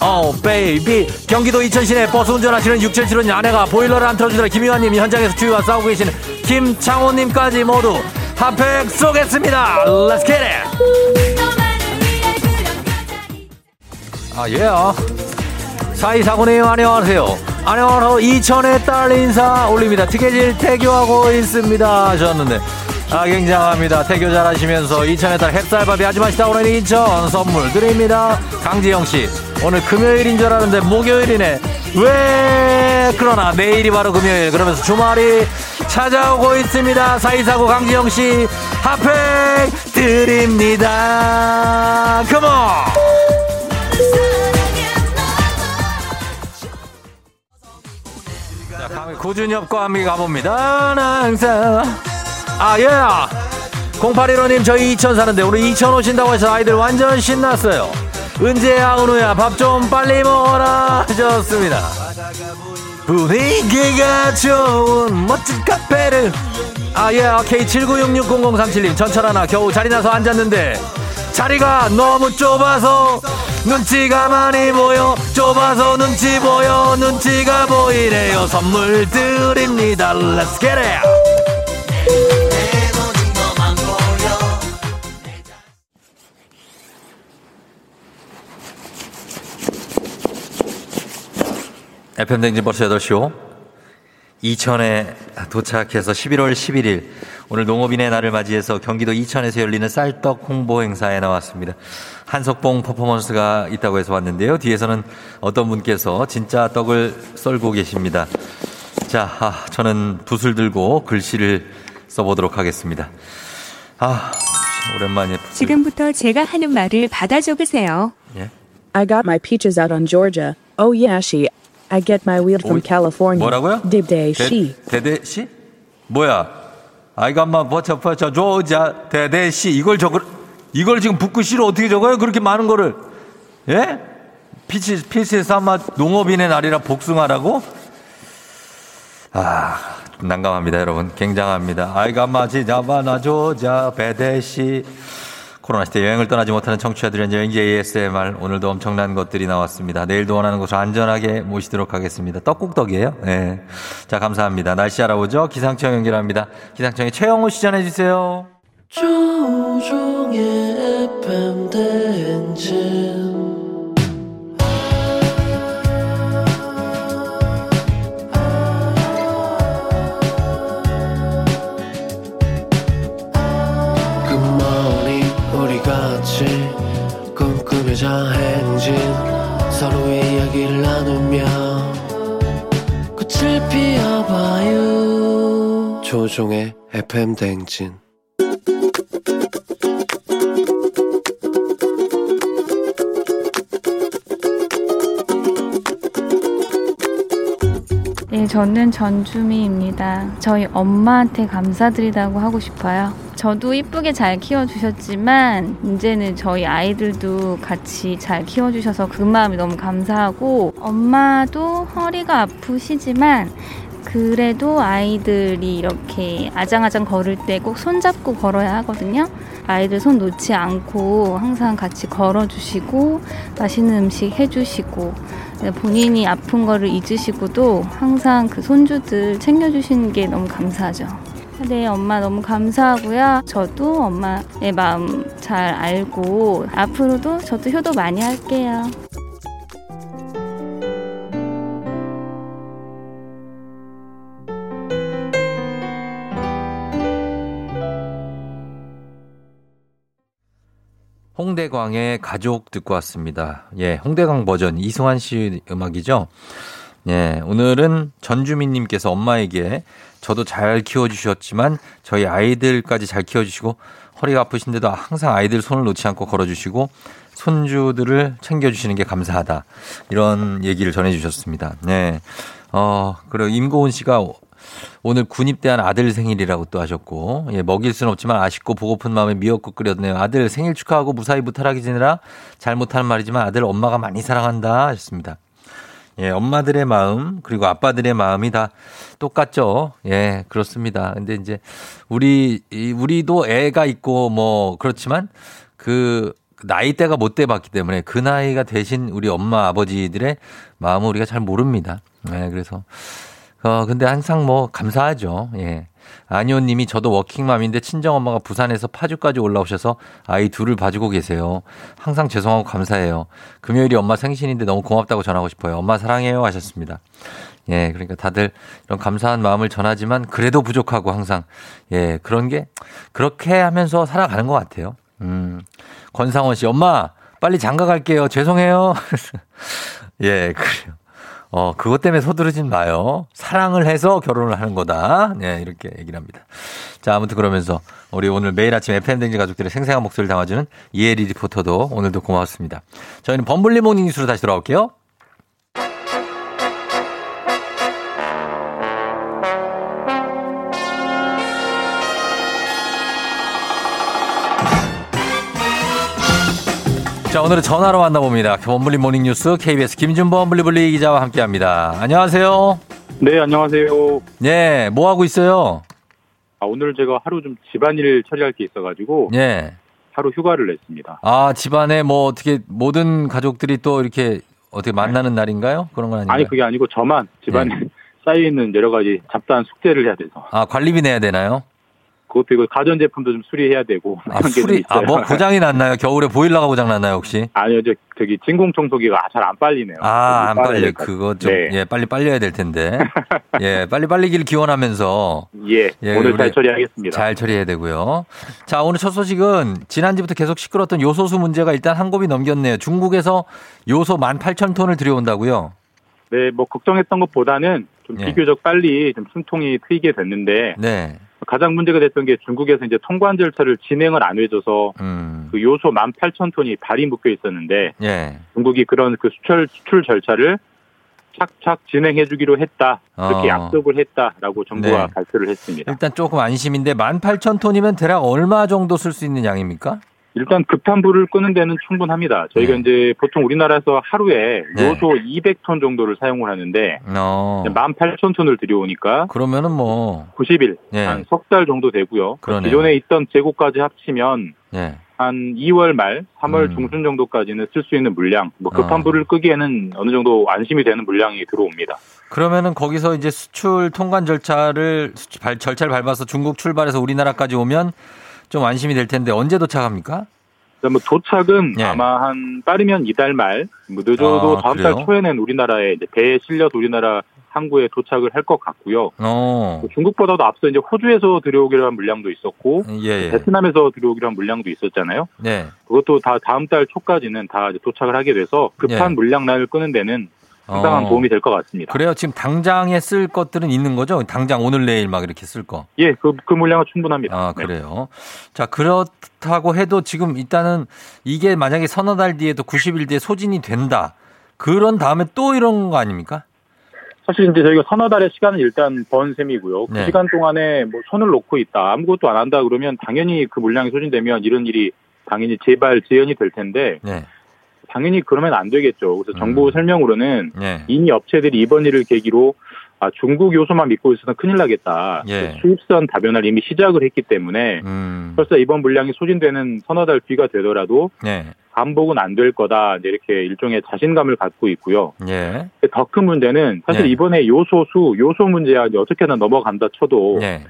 어 baby 경기도 이천 시내 버스 운전하시는 6775님 아내가 보일러를 안 틀어주더라 김유환님 현장에서 추위와 싸우고 계시는 김창호님까지 모두 핫팩 쏘겠습니다. Let's 아, 예. 사이사고님, 안녕하세요. 안녕하세요. 이천의 딸 인사 올립니다. 뜨개질 태교하고 있습니다. 하셨는데. 아, 굉장합니다. 태교 잘하시면서 이천의 딸 햇살밥이 아주 맛있다. 오늘 인천 선물 드립니다. 강지영 씨, 오늘 금요일인 줄 알았는데 목요일이네. 왜? 그러나 내일이 바로 금요일. 그러면서 주말이 찾아오고 있습니다. 사이사고 강지영 씨, 핫팩 드립니다. 컴온! 고준엽과 함께 가봅니다. 나 항상. 아, 예. 0815님, 저희 이천 사는데 오늘 이천 오신다고 해서 아이들 완전 신났어요. 은재야, 은우야, 밥 좀 빨리 먹어라. 하셨습니다. 분위기가 좋은 멋진 카페를. 아, 예. K79660037님, 전철 하나 겨우 자리 나서 앉았는데 자리가 너무 좁아서 눈치가 많이 보여. 좁아서 눈치 보여. 눈치가 보이네요. 선물 드립니다. Let's get it. FM댕진 벌써 8시오. 이천에 도착해서 11월 11일 오늘 농업인의 날을 맞이해서 경기도 이천에서 열리는 쌀떡 홍보 행사에 나왔습니다. 한석봉 퍼포먼스가 있다고 해서 왔는데요. 뒤에서는 어떤 분께서 진짜 떡을 썰고 계십니다. 자, 아, 저는 붓을 들고 글씨를 써보도록 하겠습니다. 아, 오랜만에 지금부터 제가 하는 말을 받아 적으세요. 예? I got my peaches out on Georgia. Oh yeah, she. I get my weed from California. 뭐라고요? Dibday, she. 대대 씨? 뭐야? 아이가마 버쳐 버쳐 조자 대대 씨 이걸 적을 이걸 지금 붓글씨로 어떻게 적어요? 그렇게 많은 거를 예? 피치 피치의 쌈마 농업인의 날이라 복숭아라고? 아 난감합니다 여러분 굉장합니다. 아이가 마 지자바나 조자 배대 씨 코로나 시대 여행을 떠나지 못하는 청취자들의 여행지 ASMR 오늘도 엄청난 것들이 나왔습니다. 내일도 원하는 곳을 안전하게 모시도록 하겠습니다. 떡국떡이에요. 네. 자 감사합니다. 날씨 알아보죠. 기상청 연결합니다. 기상청의 최영호 씨 전해주세요. 조종의 FM 대행진 이야기를 나누며 꽃을 피워봐요 조종의 FM 대행진 네, 저는 전주미입니다. 저희 엄마한테 감사드리다고 하고 싶어요. 저도 이쁘게 잘 키워주셨지만, 이제는 저희 아이들도 같이 잘 키워주셔서 그 마음이 너무 감사하고, 엄마도 허리가 아프시지만, 그래도 아이들이 이렇게 아장아장 걸을 때 꼭 손잡고 걸어야 하거든요. 아이들 손 놓지 않고 항상 같이 걸어주시고, 맛있는 음식 해주시고, 네, 본인이 아픈 거를 잊으시고도 항상 그 손주들 챙겨주시는 게 너무 감사하죠. 네, 엄마 너무 감사하고요. 저도 엄마의 마음 잘 알고 앞으로도 저도 효도 많이 할게요. 홍대광의 가족 듣고 왔습니다. 예, 홍대광 버전 이승환 씨 음악이죠. 예, 오늘은 전주민님께서 엄마에게 저도 잘 키워주셨지만 저희 아이들까지 잘 키워주시고 허리가 아프신데도 항상 아이들 손을 놓지 않고 걸어주시고 손주들을 챙겨주시는 게 감사하다. 이런 얘기를 전해주셨습니다. 네. 어, 그리고 임고은 씨가 오늘 군입대한 아들 생일이라고 또 하셨고, 예, 먹일 순 없지만 아쉽고 보고픈 마음에 미역국 끓였네요. 아들 생일 축하하고 무사히 무탈하게 지내라. 잘 못하는 말이지만 아들 엄마가 많이 사랑한다 하셨습니다. 예, 엄마들의 마음, 그리고 아빠들의 마음이 다 똑같죠. 예, 그렇습니다. 근데 이제 우리, 이 우리도 애가 있고 뭐 그렇지만 그 나이대가 못 돼봤기 때문에 그 나이가 대신 우리 엄마 아버지들의 마음을 우리가 잘 모릅니다. 예, 그래서 어, 근데 항상 뭐 감사하죠. 예. 안희원 님이 저도 워킹맘인데 친정엄마가 부산에서 파주까지 올라오셔서 아이 둘을 봐주고 계세요. 항상 죄송하고 감사해요. 금요일이 엄마 생신인데 너무 고맙다고 전하고 싶어요. 엄마 사랑해요 하셨습니다. 예, 그러니까 다들 이런 감사한 마음을 전하지만 그래도 부족하고 항상 예, 그런 게 그렇게 하면서 살아가는 것 같아요. 음. 권상원 씨, 엄마 빨리 장가 갈게요. 죄송해요. <laughs> 예, 그래요. 어, 그것 때문에 서두르진 마요. 사랑을 해서 결혼을 하는 거다. 네, 이렇게 얘기를 합니다. 자, 아무튼 그러면서 우리 오늘 매일 아침 FM대행진 가족들의 생생한 목소리를 담아주는 이혜리 리포터도 오늘도 고맙습니다. 저희는 범블리 morning 뉴스로 다시 돌아올게요. 자, 오늘은 전화로 만나봅니다. 범블리 morning 뉴스 KBS 김준범 블리블리 기자와 함께 합니다. 안녕하세요. 네, 안녕하세요. 네, 뭐 하고 있어요? 아, 오늘 제가 하루 좀 집안일 처리할 게 있어가지고 예. 하루 휴가를 냈습니다. 아, 집안에 뭐 어떻게 모든 가족들이 또 이렇게 어떻게 만나는 날인가요? 그런 건 아닌가요? 아니 그게 아니고 저만 집안에 <laughs> 쌓여 있는 여러 가지 잡다한 숙제를 해야 돼서 아, 관리비 내야 되나요? 그것도 이거 가전 제품도 좀 수리해야 되고 아, 수리. 아, 뭐 고장이 났나요? 겨울에 보일러가 고장 났나요, 혹시? <laughs> 아니요, 저 저기 진공 청소기가 잘 안 빨리네요. 아, 안 빨리 빨려. 그거 좀, 네. 예, 빨리 빨려야 될 텐데. 예, 빨리 빨리기를 기원하면서. 예, 예, 오늘 잘 처리하겠습니다. 잘 처리해야 되고요. 자, 오늘 첫 소식은 지난주부터 계속 시끄러웠던 요소수 문제가 일단 한 곱이 넘겼네요. 중국에서 요소 18,000톤을 들여온다고요? 네, 뭐 걱정했던 것보다는 좀 예. 비교적 빨리 좀 숨통이 트이게 됐는데 네. 가장 문제가 됐던 게 중국에서 이제 통관 절차를 진행을 안 해줘서 음. 그 요소 18,000톤이 발이 묶여 있었는데 예. 중국이 그런 그 수출 수출 절차를 착착 진행해주기로 했다 그렇게 어. 약속을 했다라고 정부가 네. 발표를 했습니다. 일단 조금 안심인데 18,000톤이면 대략 얼마 정도 쓸 수 있는 양입니까? 일단 급한 불을 끄는 데는 충분합니다. 저희가 네. 이제 보통 우리나라에서 하루에 네. 요소 200톤 정도를 사용을 하는데 어. 18,000톤을 들여오니까 그러면은 뭐 90일 예. 한석 달 정도 되고요. 그러네요. 기존에 있던 재고까지 합치면 예. 한 2월 말, 3월 음. 중순 정도까지는 쓸 수 있는 물량, 뭐 급한 어. 불을 끄기에는 어느 정도 안심이 되는 물량이 들어옵니다. 그러면은 거기서 이제 수출 통관 절차를 수출- 발- 절차를 밟아서 중국 출발해서 우리나라까지 오면 좀 안심이 될 텐데 언제 도착합니까? 그다음 뭐 도착은 아마 한 빠르면 이달 말, 뭐 늦어도 예. 아, 다음 그래요? 달 초에는 우리나라에 이제 배에 실려서 우리나라 항구에 도착을 할 것 같고요. 어. 뭐 중국보다도 앞서 이제 호주에서 들여오기로 한 물량도 있었고 예, 예. 베트남에서 들여오기로 한 물량도 있었잖아요. 네. 그것도 다 다음 달 초까지는 다 이제 도착을 하게 돼서 급한 예. 물량난을 끄는 데는 상당한 어. 도움이 될 것 같습니다. 그래요. 지금 당장에 쓸 것들은 있는 거죠? 당장 오늘 내일 막 이렇게 쓸 거. 예, 그, 그 물량은 충분합니다. 아, 그래요. 자, 그렇다고 해도 지금 일단은 이게 만약에 서너 달 뒤에도 90일 뒤에 소진이 된다. 그런 다음에 또 이런 거 아닙니까? 사실 이제 저희가 서너 달의 시간은 일단 번 셈이고요. 그 네. 시간 동안에 뭐 손을 놓고 있다, 아무것도 안 한다 그러면 당연히 그 물량이 소진되면 이런 일이 당연히 재발 재현이 될 텐데 네. 당연히 그러면 안 되겠죠. 그래서 정부 설명으로는 네. 이미 업체들이 이번 일을 계기로 아, 중국 요소만 믿고 있어서는 큰일 나겠다. 예. 수입선 다변화를 이미 시작을 했기 때문에 음. 설사 이번 물량이 소진되는 서너 달 뒤가 되더라도 네. 반복은 안 될 거다. 이렇게 일종의 자신감을 갖고 있고요. 예. 더 큰 문제는 사실 네. 이번에 요소 수, 요소 문제야 이제 어떻게든 넘어간다 쳐도 네.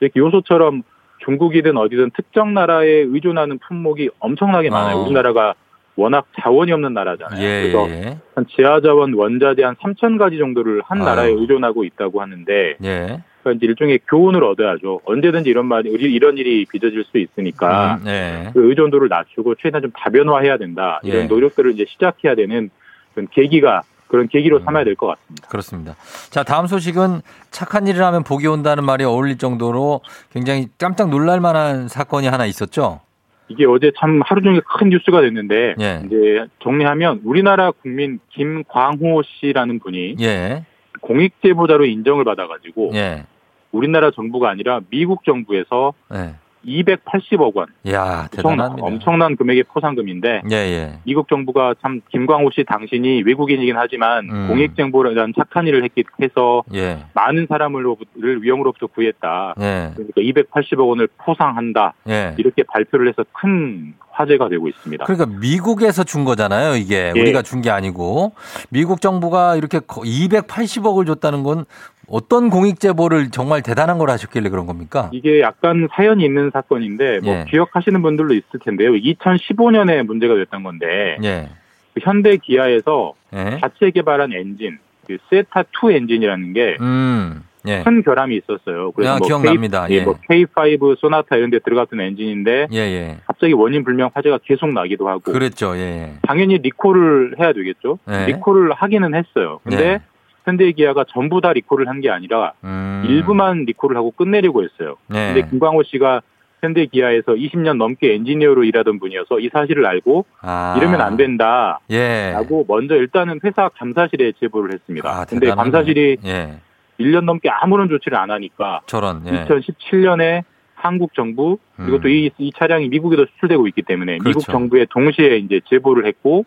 이렇게 요소처럼 중국이든 어디든 특정 나라에 의존하는 품목이 엄청나게 많아요. 어. 우리나라가 워낙 자원이 없는 나라잖아요. 예, 그래서 예. 한 지하자원, 원자재 한 3천 가지 정도를 한 아유. 나라에 의존하고 있다고 하는데 예. 그러니까 이제 일종의 교훈을 얻어야죠. 언제든지 이런 말이 이런 일이 빚어질 수 있으니까 음, 네. 그 의존도를 낮추고 최대한 좀 다변화해야 된다. 이런 예. 노력들을 이제 시작해야 되는 그런 계기가 그런 계기로 삼아야 될 것 같습니다. 그렇습니다. 자, 다음 소식은 착한 일을 하면 복이 온다는 말이 어울릴 정도로 굉장히 깜짝 놀랄 만한 사건이 하나 있었죠? 이게 어제 참 하루 종일 큰 뉴스가 됐는데 예. 이제 정리하면 우리나라 국민 김광호 씨라는 분이 예. 공익 제보자로 인정을 받아가지고 예. 우리나라 정부가 아니라 미국 정부에서 예. 280억 원 야, 대단합니다. 엄청난 금액의 포상금인데 예, 예. 미국 정부가 참 김광호 씨 당신이 외국인이긴 하지만 음. 공익 정보라는 착한 일을 했기 해서 예. 많은 사람을 위험으로부터 구했다. 예. 그러니까 280억 원을 포상한다. 예. 이렇게 발표를 해서 큰 화제가 되고 있습니다. 그러니까 미국에서 준 거잖아요, 이게. 예. 우리가 준 게 아니고. 미국 정부가 이렇게 280억을 줬다는 건 어떤 공익 제보를 정말 대단한 걸 하셨길래 그런 겁니까? 이게 약간 사연이 있는 사건인데 뭐 예. 기억하시는 분들도 있을 텐데요. 2015년에 문제가 됐던 건데 예. 그 현대 기아에서 예. 자체 개발한 엔진 그 세타 2 엔진이라는 게 음. 예. 큰 결함이 있었어요. 아, 기억납니다. K, 예. 뭐 K5 소나타 이런 데 들어갔던 엔진인데 예, 예. 갑자기 원인 불명 화재가 계속 나기도 하고 그랬죠, 예, 예. 당연히 리콜을 해야 되겠죠. 네. 리콜을 하기는 했어요. 근데 네. 현대기아가 전부 다 리콜을 한 게 아니라 음. 일부만 리콜을 하고 끝내려고 했어요. 네. 근데 김광호 씨가 현대기아에서 20년 넘게 엔지니어로 일하던 분이어서 이 사실을 알고 아. 이러면 안 된다. 예. 라고 먼저 일단은 회사 감사실에 제보를 했습니다. 아, 근데. 감사실이 예. 1년 넘게 아무런 조치를 안 하니까 저런, 예. 2017년에 한국 정부 그리고 또이 이 차량이 미국에도 수출되고 있기 때문에 미국 음. 그렇죠. 정부에 동시에 이제 제보를 했고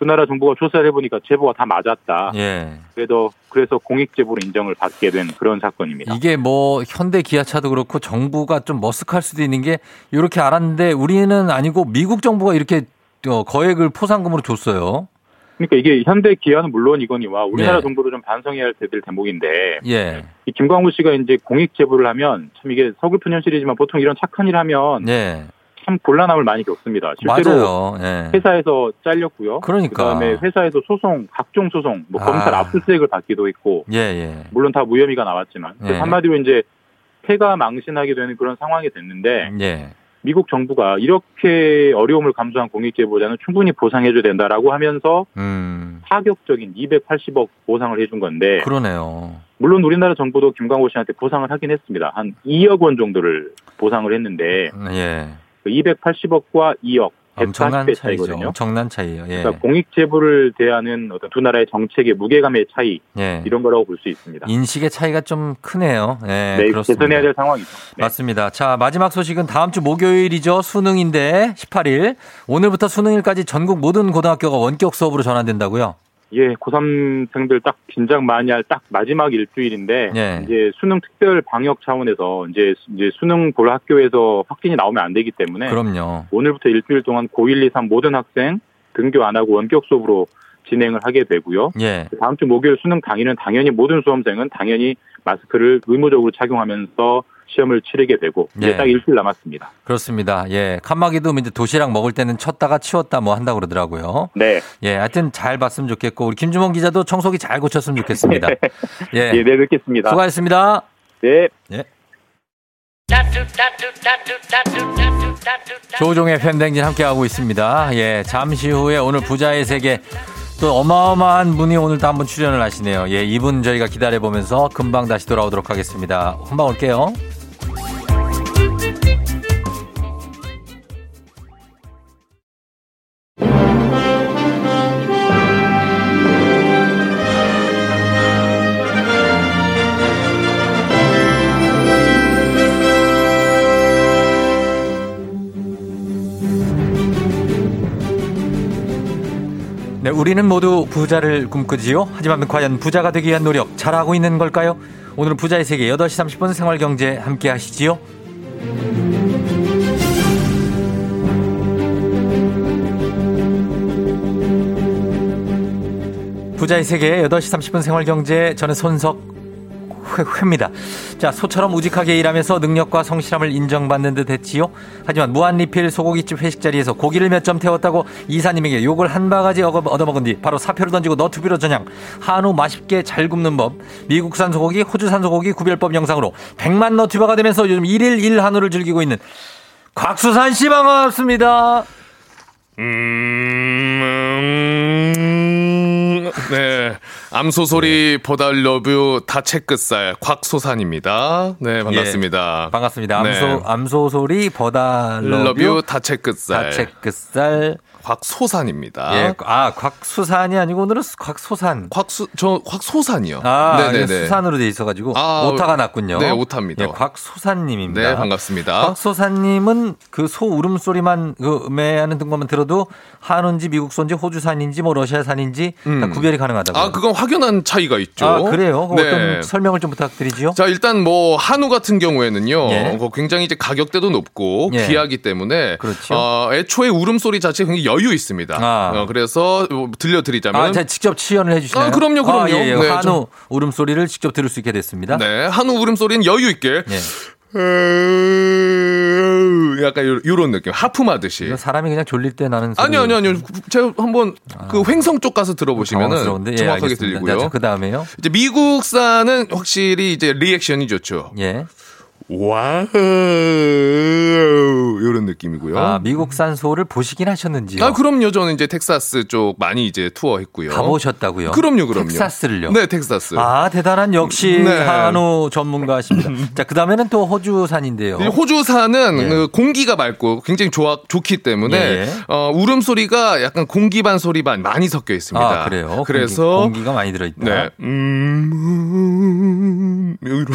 두 나라 정부가 조사를 해보니까 제보가 다 맞았다. 예. 그래도 그래서 공익 제보로 인정을 받게 된 그런 사건입니다. 이게 뭐 현대 기아차도 그렇고 정부가 좀 머쓱할 수도 있는 게 이렇게 알았는데 우리는 아니고 미국 정부가 이렇게 어, 거액을 포상금으로 줬어요. 그러니까 이게 현대 기아는 물론 이거니와 우리나라 예. 정부도 좀 반성해야 할 때들 대목인데 예. 이 김광우 씨가 이제 공익 제보를 하면 참 이게 서글픈 현실이지만 보통 이런 착한 일 하면 예. 참 곤란함을 많이 겪습니다. 실제로 맞아요. 예. 회사에서 잘렸고요. 그러니까. 그다음에 회사에서 소송, 각종 소송, 뭐 아. 검찰 압수수색을 받기도 했고, 예, 예. 물론 다 무혐의가 나왔지만 예. 한마디로 이제 폐가 망신하게 되는 그런 상황이 됐는데 예. 미국 정부가 이렇게 어려움을 감수한 공익제보자는 충분히 보상해줘야 된다라고 하면서 음. 파격적인 280억 보상을 해준 건데 그러네요. 물론 우리나라 정부도 김광호 씨한테 보상을 하긴 했습니다. 한 2억 원 정도를 보상을 했는데 예. 280억과 2억 엄청난 140배 차이죠. 차이거든요. 엄청난 차이예요. 예. 그러니까 공익 제보를 대하는 어떤 두 나라의 정책의 무게감의 차이 예. 이런 거라고 볼 수 있습니다. 인식의 차이가 좀 크네요. 예, 네, 그렇습니다. 개선해야 될 상황이죠. 네. 맞습니다. 자, 마지막 소식은 다음 주 목요일이죠. 수능인데 18일. 오늘부터 수능일까지 전국 모든 고등학교가 원격 수업으로 전환된다고요? 예, 고3생들 딱 빈장 만이할 딱 마지막 일주일인데 예. 이제 수능 특별 방역 차원에서 이제 이제 수능 볼 학교에서 확진이 나오면 안 되기 때문에 그럼요. 오늘부터 일주일 동안 고1, 2, 3 모든 학생 등교 안 하고 원격 수업으로 진행을 하게 되고요. 예. 다음 주 목요일 수능 당일은 당연히 모든 수험생은 당연히 마스크를 의무적으로 착용하면서 시험을 치르게 되고 이제 예. 딱 일주일 남았습니다. 그렇습니다. 예. 칸막이도 이제 도시락 먹을 때는 쳤다가 치웠다 뭐 한다고 그러더라고요. 네. 예. 하여튼 잘 봤으면 좋겠고 우리 김주몽 기자도 청소기 잘 고쳤으면 좋겠습니다. <laughs> 예. 예, 네, 뵙겠습니다. 수고하셨습니다. 네. 예. 조종의 팬댕진 함께하고 있습니다. 예, 잠시 후에 오늘 부자의 세계 또 어마어마한 분이 오늘 도 한번 출연을 하시네요. 예, 이분 저희가 기다려보면서 금방 다시 돌아오도록 하겠습니다. 금방 올게요. 우리는 모두 부자를 꿈꾸지요. 하지만 과연 부자가 되기 위한 노력 잘하고 있는 걸까요? 오늘은 부자의 세계 8시 30분 생활경제 함께 하시지요. 부자의 세계 8시 30분 생활경제 저는 손석 회, 회입니다. 자, 소처럼 우직하게 일하면서 능력과 성실함을 인정받는 듯 했지요. 하지만 무한리필 소고기집 회식 자리에서 고기를 몇 점 태웠다고 이사님에게 욕을 한 바가지 얻어- 얻어먹은 뒤 바로 사표를 던지고 너튜브로 전향. 한우 맛있게 잘 굽는 법. 미국산 소고기, 호주산 소고기 구별법 영상으로 100만 너튜버가 되면서 요즘 1일 1 한우를 즐기고 있는 곽수산 씨 반갑습니다. 음, 네. 암소소리 보달러뷰 다채끝살 곽소산입니다. 네, 반갑습니다. 예, 반갑습니다. 네. 암소, 암소 소리 버달러뷰 러뷰 다 채끝살. 다 채끝살 곽소산입니다. 예, 아 곽수산이 아니고 오늘은 곽소산. 곽수 저 곽소산이요. 아, 네네네. 네네네. 수산으로 돼 있어 가지고 아, 오타가 났군요. 네, 오타입니다. 예, 곽소산 님입니다. 네, 반갑습니다. 곽소산 님은 그 소 울음소리만 그 매하는 것만 들어도 한우인지 미국소인지 호주산인지 뭐 러시아산인지 다 구별이 가능하다고요. 아, 그건 확연한 차이가 있죠. 아, 그래요? 네. 어떤 설명을 좀 부탁드리지요? 자, 일단 뭐 한우 같은 경우에는요. 예. 그 굉장히 이제 가격대도 높고 예. 귀하기 때문에 그렇죠. 어, 애초에 울음소리 자체가 굉장히 여유 있습니다. 아. 어, 그래서 뭐 들려드리자면 아, 직접 시연을 해주시나요? 아, 그럼요, 그럼요. 아, 예, 예. 네, 한우 좀- 울음소리를 직접 들을 수 있게 됐습니다. 네, 한우 울음소리는 여유 있게 예. 약간 요, 요런 느낌. 하품하듯이. 사람이 그냥 졸릴 때 나는. 아니요, 아니요, 아니요. 제가 한번 그 횡성 쪽 가서 들어보시면은? 예, 정확하게 알겠습니다. 들리고요. 자, 그 다음에요. 이제 미국산은 확실히 이제 리액션이 좋죠. 예. wow 이런 느낌이고요. 아, 미국산 소를 보시긴 하셨는지요? 아, 그럼요. 저는 이제 텍사스 쪽 많이 이제 투어했고요. 가보셨다고요? 그럼요, 그럼요. 텍사스를요? 네, 텍사스. 아, 대단한 역시 네. 한우 전문가십니다. <laughs> 자, 그 다음에는 또 호주산인데요. 이 호주산은 예. 그 공기가 맑고 굉장히 좋아 좋기 때문에 예. 어, 울음 소리가 약간 공기 반 소리 반 많이 섞여 있습니다. 아, 그래요? 그래서 공기, 가 많이 들어있다. 네. 음, 이런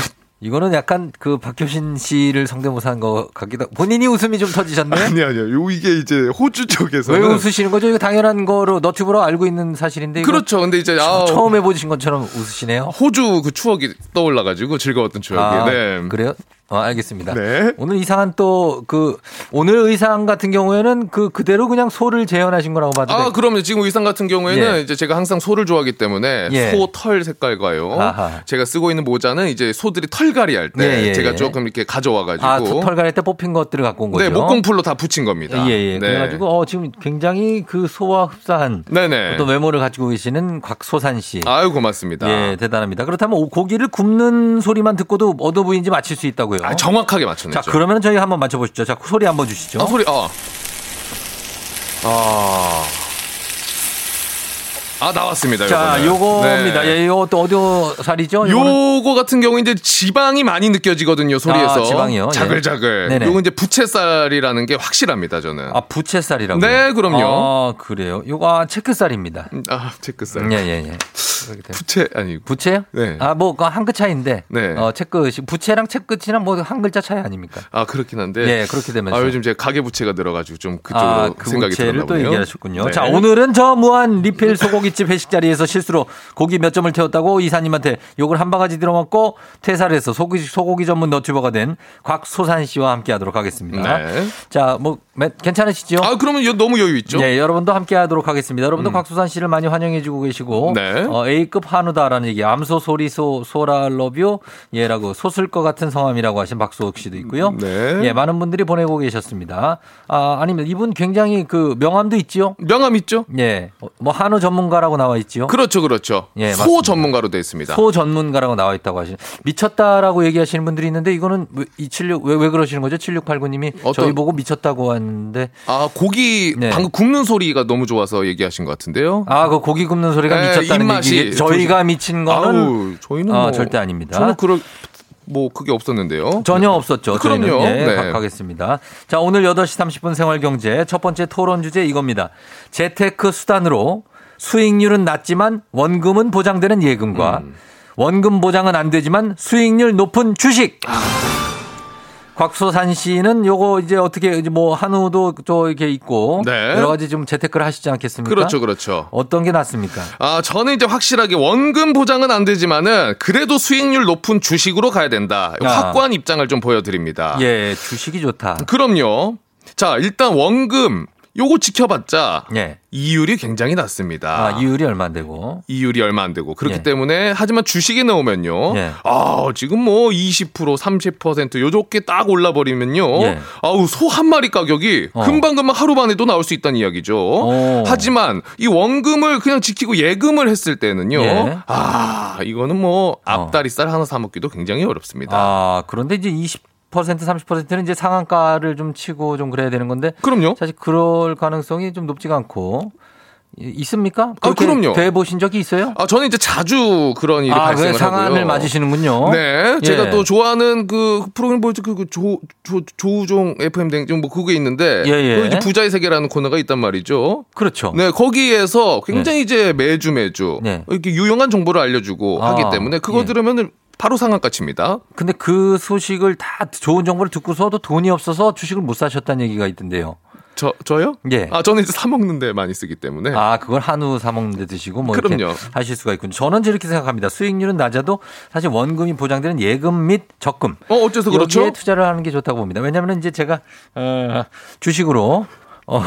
이거는 약간 그 박효신 씨를 성대모사 한것 같기도 하고 본인이 웃음이 좀 터지셨네요? 아니 아니요. 요 이게 이제 호주 쪽에서는 왜 웃으시는 거죠? 이거 당연한 거로 너튜브로 알고 있는 사실인데. 그렇죠. 근데 이제 처- 아, 처음 해보신 것처럼 웃으시네요. 호주 그 추억이 떠올라가지고 즐거웠던 추억이. 아, 네. 그래요? 어, 알겠습니다. 네. 오늘 이상한 또 그 오늘 의상 같은 경우에는 그 그대로 그냥 소를 재현하신 거라고 봐도 아, 돼. 그럼요. 지금 의상 같은 경우에는 예. 이제 제가 항상 소를 좋아하기 때문에 예. 소털 색깔과요. 아하. 제가 쓰고 있는 모자는 이제 소들이 털갈이 할때 예, 예, 제가 예. 조금 이렇게 가져와 가지고. 아, 털갈할 때 뽑힌 것들을 갖고 온 거죠. 네, 목공풀로 다 붙인 겁니다. 예, 예. 네. 그래 가지고 어, 지금 굉장히 그 소와 흡사한 네네. 어떤 외모를 가지고 계시는 곽소산 씨. 아유, 고맙습니다. 예, 대단합니다. 그렇다면 오- 고기를 굽는 소리만 듣고도 어느 부위인지 맞힐 수 있다고요. 아, 정확하게 맞췄네요. 자, 그러면 저희 한번 맞춰보시죠. 자, 소리 한번 주시죠. 아, 소리, 아. 아. 아, 나왔습니다. 자, 요거는. 요겁니다. 네. 예, 또 어디 살이죠? 요거는 요거 같은 경우 이제 지방이 많이 느껴지거든요 소리에서 아, 지방이요? 예. 자글자글. 네네. 요거 이제 부채살이라는 게 확실합니다 저는. 아, 부채살이라고. 네, 그럼요. 아, 그래요. 요거 아, 체크살입니다. 아 체크살. 예, 예, 예. 부채 아니 부채요? 네. 아, 뭐, 한끗 차이인데. 네. 어, 채끝이. 부채랑 채끝이랑 뭐 한 글자 차이 아닙니까? 아 그렇긴 한데. 예, 그렇게 되면서. 아 요즘 제가 가계 부채가 늘어가지고 좀 그쪽으로 아, 그 생각이 들었나 또 보네요. 얘기하셨군요. 네. 자, 오늘은 저 무한 리필 소고기집 회식 자리에서 실수로 고기 몇 점을 태웠다고 이사님한테 욕을 한 바가지 들어먹고 퇴사를 해서 소고기, 소고기 전문 너튜버가 된 곽수산 씨와 함께 하도록 하겠습니다. 네. 자, 뭐, 매- 괜찮으시죠? 아 그러면 여- 너무 여유 있죠. 네, 여러분도 함께 하도록 하겠습니다. 여러분도 곽수산 씨를 많이 환영해주고 계시고, 네. 어, A급 한우다라는 얘기, 암소 sorry so 소라 love you, 예라고 소슬 것 같은 성함이라고 하신 박수옥 씨도 있고요. 네. 예, 많은 분들이 보내고 계셨습니다. 아, 아니면 이분 굉장히 그 명함도 있지요? 명함 있죠? 예, 어, 뭐 한우 전문가라고 나와 있지요? 그렇죠, 그렇죠. 예, 소 맞습니다. 전문가로 되어 있습니다. 소 전문가라고 나와 있다고 하시는 미쳤다라고 얘기하시는 분들이 있는데 이거는 왜- 이 76, 왜, 왜 그러시는 거죠? 7689님이 저희 보고 미쳤다고 하는데 아 고기 네. 방금 굽는 소리가 너무 좋아서 얘기하신 것 같은데요. 아, 그 고기 굽는 소리가 네, 미쳤다는 입맛이 얘기. 저희가 미친 거는 아우, 저희는 어, 뭐 절대 아닙니다. 저는 그럴 뭐 그게 없었는데요. 전혀 없었죠. 그럼요. 저희는. 예, 네. 가- 가겠습니다. 자, 오늘 8시 30분 생활 경제 첫 번째 토론 주제 이겁니다. 재테크 수단으로 수익률은 낮지만 원금은 보장되는 예금과 음. 원금 보장은 안 되지만 수익률 높은 주식. 곽소산 씨는 요거 이제 어떻게 이제 뭐 한우도 또 이렇게 있고 네. 여러 가지 좀 재테크를 하시지 않겠습니까? 그렇죠, 그렇죠. 어떤 게 낫습니까? 아, 저는 이제 확실하게 원금 보장은 안 되지만은 그래도 수익률 높은 주식으로 가야 된다. 아. 확고한 입장을 좀 보여드립니다. 예, 주식이 좋다. 그럼요. 자, 일단 원금 요거 지켜봤자 예. 이율이 굉장히 낮습니다. 아, 이율이 얼마 안 되고. 이율이 얼마 안 되고 그렇기 예. 때문에 하지만 주식에 넣으면요. 예. 아, 지금 뭐 20% 30% 요렇게 딱 올라 버리면요. 예. 아우, 소 한 마리 가격이 어. 금방금방 하루 만에도 나올 수 있다는 이야기죠. 오. 하지만 이 원금을 그냥 지키고 예금을 했을 때는요. 예. 아, 이거는 뭐 앞다리살 하나 사 먹기도 굉장히 어렵습니다. 아, 그런데 이제 20% 30%는 이제 상한가를 좀 치고 좀 그래야 되는 건데. 그럼요. 사실 그럴 가능성이 좀 높지가 않고. 이- 있습니까? 아, 그럼요. 돼 보신 적이 있어요? 아, 저는 이제 자주 그런 일이 아, 발생을 그 상한을 하고요. 맞으시는군요. 네, 제가 예. 또 좋아하는 그 프로그램 뭐지 그 조, 조, 조우종 FM 댕진 뭐 그게 있는데 예, 예. 그 이제 부자의 세계라는 코너가 있단 말이죠. 그렇죠. 네, 거기에서 굉장히 이제 매주 매주 네. 이렇게 유용한 정보를 알려주고 아, 하기 때문에 그거 예. 들으면은 바로 상한가 칩니다. 근데 그 소식을 다 좋은 정보를 듣고서도 돈이 없어서 주식을 못 사셨다는 얘기가 있던데요. 저 저요? 예. 아 저는 이제 사 먹는데 많이 쓰기 때문에. 아, 그걸 한우 사 먹는데 드시고 뭐 이렇게 그럼요. 하실 수가 있군요. 저는 이렇게 생각합니다. 수익률은 낮아도 사실 원금이 보장되는 예금 및 적금. 어 어째서 그렇죠? 여기에 투자를 하는 게 좋다고 봅니다. 왜냐하면 이제 제가 어, 주식으로 어,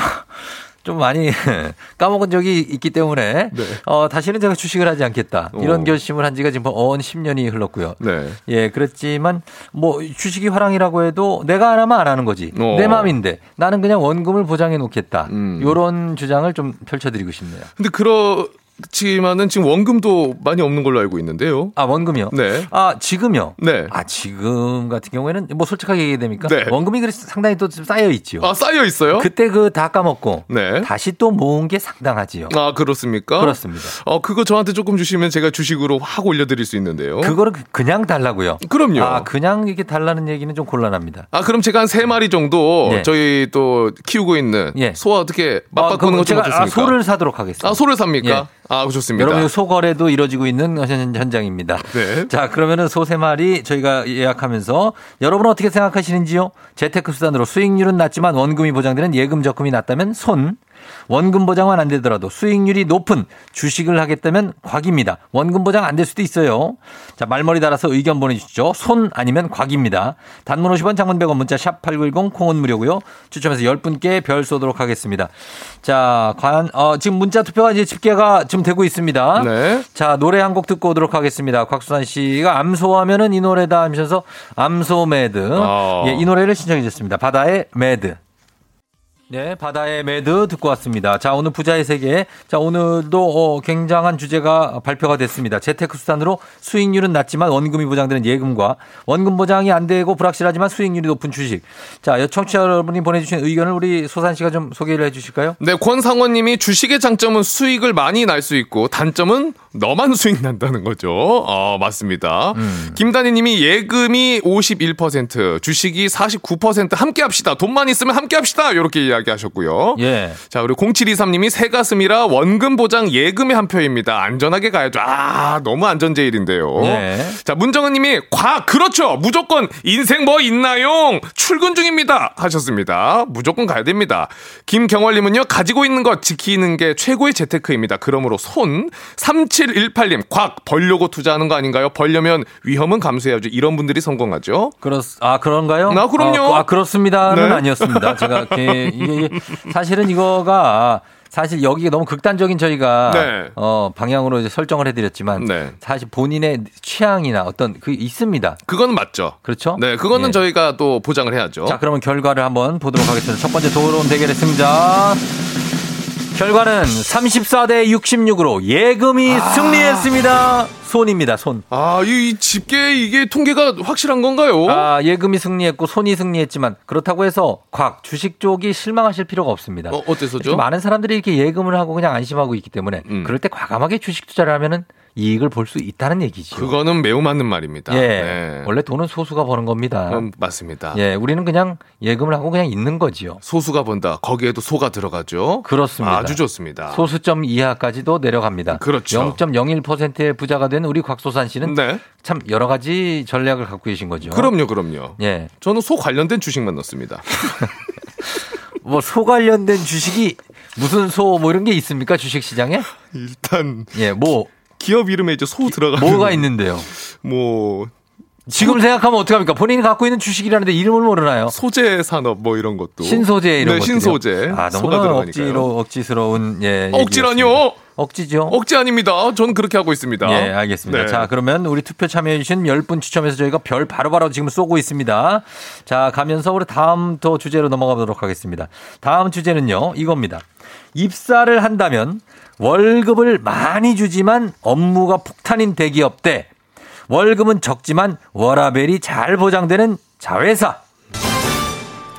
좀 많이 <laughs> 까먹은 적이 있기 때문에 네. 어, 다시는 제가 주식을 하지 않겠다. 이런 오. 결심을 한 지가 지금 어언 10년이 흘렀고요. 네. 예, 그렇지만 뭐 주식이 화랑이라고 해도 내가 안 하면 안 하는 거지. 어. 내 마음인데 나는 그냥 원금을 보장해 놓겠다. 음. 요런 주장을 좀 펼쳐드리고 싶네요. 근데 그 렇지만은 지금 원금도 많이 없는 걸로 알고 있는데요. 아, 원금이요? 네. 아, 지금요? 네. 아, 지금 같은 경우에는 뭐 솔직하게 얘기해야 됩니까? 네. 원금이 그래서 상당히 또 쌓여 있죠. 아 쌓여 있어요? 그때 그 다 까먹고 네. 다시 또 모은 게 상당하지요. 아 그렇습니까? 그렇습니다. 어 그거 저한테 조금 주시면 제가 주식으로 확 올려드릴 수 있는데요. 그거를 그- 그냥 달라고요. 그럼요. 아, 그냥 이렇게 달라는 얘기는 좀 곤란합니다. 아, 그럼 제가 한 세 마리 정도 네. 저희 또 키우고 있는 예. 소와 어떻게 아, 맞바꾸는 그럼 것좀 제가? 아, 소를 사도록 하겠습니다. 아, 소를 삽니까? 예. 아, 좋습니다. 여러분 소거래도 이루어지고 있는 현- 현장입니다. 네. 자, 그러면은 소 세 마리 저희가 예약하면서 여러분은 어떻게 생각하시는지요? 재테크 수단으로 수익률은 낮지만 원금이 보장되는 예금 적금이 낮다면 손. 원금 보장은 안 되더라도 수익률이 높은 주식을 하겠다면 곽입니다. 원금 보장 안 될 수도 있어요. 자, 말머리 달아서 의견 보내주시죠. 손 아니면 곽입니다. 단문 50원 장문 100원 문자 샵 8910 콩은 무료고요. 추첨해서 10분께 별 쏘도록 하겠습니다. 자, 과연 어, 지금 문자 투표가 이제 집계가 지금 되고 있습니다. 네. 자, 노래 한 곡 듣고 오도록 하겠습니다. 곽수산 씨가 암소하면은 이 노래다 하면서 암소 mad. 어. 예, 이 노래를 신청해 주셨습니다. 바다의 mad. 네, 바다의 mad 듣고 왔습니다. 자, 오늘 부자의 세계. 자, 오늘도 어, 굉장한 주제가 발표가 됐습니다. 재테크 수단으로 수익률은 낮지만 원금이 보장되는 예금과 원금 보장이 안 되고 불확실하지만 수익률이 높은 주식. 자, 청취자 여러분이 보내주신 의견을 우리 소산 씨가 좀 소개를 해 주실까요? 네, 권상원 님이 주식의 장점은 수익을 많이 날 수 있고 단점은 너만 수익 난다는 거죠. 어, 맞습니다. 음. 김단희 님이 예금이 51%, 주식이 49% 함께 합시다. 돈만 있으면 함께 합시다. 이렇게 이야기하셨고요. 예. 자, 그리고 0723 님이 새 가슴이라 원금 보장 예금의 한 표입니다. 안전하게 가야죠. 아, 너무 안전제일인데요. 예. 자, 문정은 님이 과 그렇죠. 무조건 인생 뭐 있나요? 출근 중입니다. 하셨습니다. 무조건 가야 됩니다. 김경월 님은요 가지고 있는 것 지키는 게 최고의 재테크입니다. 그러므로 손 3718님 곽 벌려고 투자하는 거 아닌가요? 벌려면 위험은 감수해야죠. 이런 분들이 성공하죠. 그렇, 아, 그런가요? 아, 그럼요. 아, 그렇습니다는 네. 아니었습니다. 제가, <laughs> 이게, 이게 사실은 이거가 사실 여기가 너무 극단적인 저희가 네. 어, 방향으로 이제 설정을 해드렸지만 네. 사실 본인의 취향이나 어떤 그 있습니다. 그건 맞죠. 그렇죠? 네, 그거는 예. 저희가 또 보장을 해야죠. 자, 그러면 결과를 한번 보도록 하겠습니다. 첫 번째 도로운 대결의 승자. 결과는 34대 66으로 예금이 승리했습니다. 손입니다, 손. 아, 이, 이 집계 이게 통계가 확실한 건가요? 아, 예금이 승리했고 손이 승리했지만 그렇다고 해서 곽 주식 쪽이 실망하실 필요가 없습니다. 어, 어때서죠? 많은 사람들이 이렇게 예금을 하고 그냥 안심하고 있기 때문에 음. 그럴 때 과감하게 주식 투자를 하면은 이익을 볼 수 있다는 얘기죠. 그거는 매우 맞는 말입니다. 예. 네. 원래 돈은 소수가 버는 겁니다. 음, 맞습니다. 예, 우리는 그냥 예금을 하고 그냥 있는 거지요. 소수가 본다. 거기에도 소가 들어가죠. 그렇습니다. 아주 좋습니다. 소수점 이하까지도 내려갑니다. 그렇죠. 0.01%의 부자가 된 우리 곽소산 씨는 네. 참 여러 가지 전략을 갖고 계신 거죠. 그럼요, 그럼요. 예. 저는 소 관련된 주식만 넣습니다. <laughs> 뭐 소 관련된 주식이 무슨 소 뭐 이런 게 있습니까? 주식 시장에? <laughs> 일단 예, 뭐 기업 이름에 이제 소 들어가. 뭐가 있는데요? <laughs> 뭐 지금 생각하면 어떡합니까? 본인이 갖고 있는 주식이라는데 이름을 모르나요? 소재 산업 뭐 이런 것도. 신소재 이런 네, 것들이요? 신소재. 아, 소가 너무 들어가니까요. 억지로 억지스러운 예. 억지라뇨? 억지죠. 억지 아닙니다. 저는 그렇게 하고 있습니다. 예, 알겠습니다. 네. 자, 그러면 우리 투표 참여해주신 10분 추첨해서 저희가 별 바로바로 지금 쏘고 있습니다. 자, 가면서 우리 다음 또 주제로 넘어가 보도록 하겠습니다. 다음 주제는요, 이겁니다. 입사를 한다면 월급을 많이 주지만 업무가 폭탄인 대기업 대 월급은 적지만 워라벨이 잘 보장되는 자회사.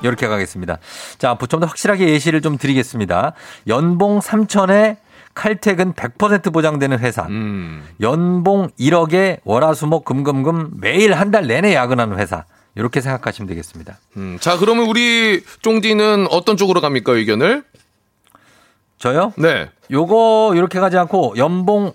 이렇게 가겠습니다. 자, 좀더 확실하게 예시를 좀 드리겠습니다. 연봉 3천에 칼퇴근 100% 보장되는 회사. 음. 연봉 1억에 월화수목 금금금 매일 한 달 내내 야근하는 회사. 이렇게 생각하시면 되겠습니다. 음, 자, 그러면 우리 쫑디는 어떤 쪽으로 갑니까, 의견을? 저요? 네. 요거 이렇게 가지 않고 연봉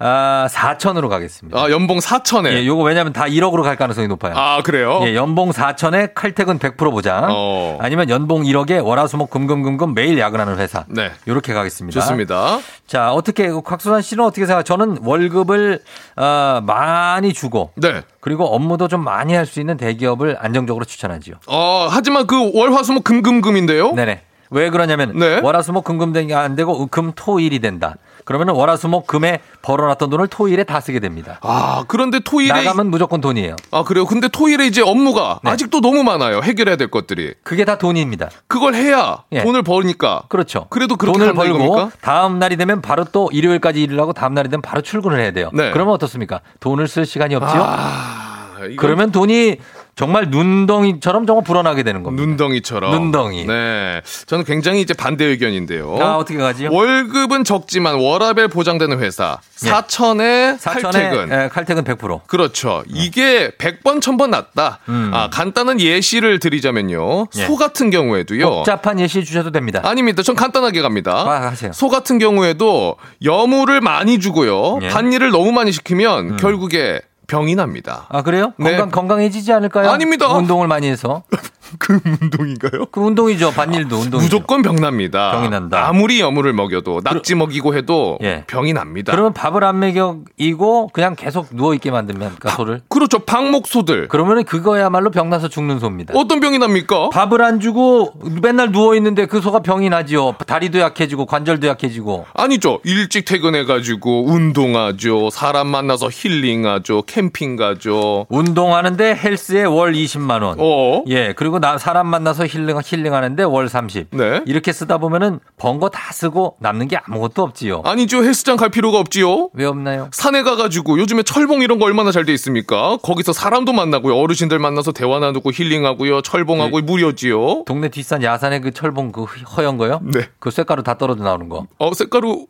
아, 4천으로 가겠습니다. 아, 연봉 4천에. 예, 요거 왜냐면 다 1억으로 갈 가능성이 높아요. 아, 그래요? 예, 연봉 4천에 칼퇴근 100% 보장. 어. 아니면 연봉 1억에 월화수목 금금금금 매일 야근하는 회사. 네. 이렇게 가겠습니다. 좋습니다. 자, 어떻게 곽수산 씨는 어떻게 생각? 저는 월급을 어, 많이 주고 네. 그리고 업무도 좀 많이 할 수 있는 대기업을 안정적으로 추천하지요. 어, 하지만 그 월화수목 금금금인데요? 네네. 왜 그러냐면 네. 월화수목 금금등이 안 되고 금 토일이 된다. 그러면 월화수목 금에 벌어놨던 돈을 토일에 다 쓰게 됩니다. 아, 그런데 토일에. 나가면 무조건 돈이에요. 아, 그래요? 근데 토일에 이제 업무가 네. 아직도 너무 많아요. 해결해야 될 것들이. 그게 다 돈입니다. 그걸 해야 예. 돈을 버니까. 그렇죠. 그래도 그렇게 돈을 벌고 겁니까? 다음 날이 되면 바로 또 일요일까지 일을 하고 다음 날이 되면 바로 출근을 해야 돼요. 네. 그러면 어떻습니까? 돈을 쓸 시간이 없지요. 아, 이건 그러면 돈이 정말 눈덩이처럼 정말 불어나게 되는 겁니다. 눈덩이처럼. 눈덩이. 네. 저는 굉장히 이제 반대 의견인데요. 아, 어떻게 가지요? 월급은 적지만 워라벨 보장되는 회사. 예. 4천에 사천에 칼퇴근. 에, 칼퇴근 100%. 그렇죠. 이게 100번, 1000번 낫다. 음. 아, 간단한 예시를 드리자면요. 예. 소 같은 경우에도요. 복잡한 예시 주셔도 됩니다. 아닙니다. 전 간단하게 갑니다. 아, 하세요. 소 같은 경우에도 여무를 많이 주고요. 예. 음. 반일을 너무 많이 시키면 결국에 병이 납니다. 아 그래요? 네. 건강 건강해지지 않을까요? 아닙니다. 운동을 많이 해서. <laughs> 그 운동인가요? 그 운동이죠. 반일도 운동. 무조건 병 납니다. 병이 난다. 아무리 여무를 먹여도 낙지 먹이고 해도 예. 병이 납니다. 그러면 밥을 안 먹이고 그냥 계속 누워 있게 만들면 그 소를. 그렇죠. 방목소들. 그러면 그거야말로 병 나서 죽는 소입니다. 어떤 병이 납니까? 밥을 안 주고 맨날 누워 있는데 그 소가 병이 나지요. 다리도 약해지고 관절도 약해지고. 아니죠. 일찍 퇴근해 가지고 운동하죠. 사람 만나서 힐링하죠. 캠핑 가죠. 운동하는데 헬스에 월 20만 원. 어. 예. 그리고 나 사람 만나서 힐링 힐링하는데 월 30. 네. 이렇게 쓰다 보면은 번 거 다 쓰고 남는 게 아무것도 없지요. 아니죠. 헬스장 갈 필요가 없지요. 왜 없나요? 산에 가 가지고 요즘에 철봉 이런 거 얼마나 잘 돼 있습니까? 거기서 사람도 만나고요. 어르신들 만나서 대화 나누고 힐링하고요. 철봉하고 무료지요. 동네 뒷산 야산에 그 철봉 그 허연 거요? 네. 그 쇳가루 다 떨어져 나오는 거. 어, 색가루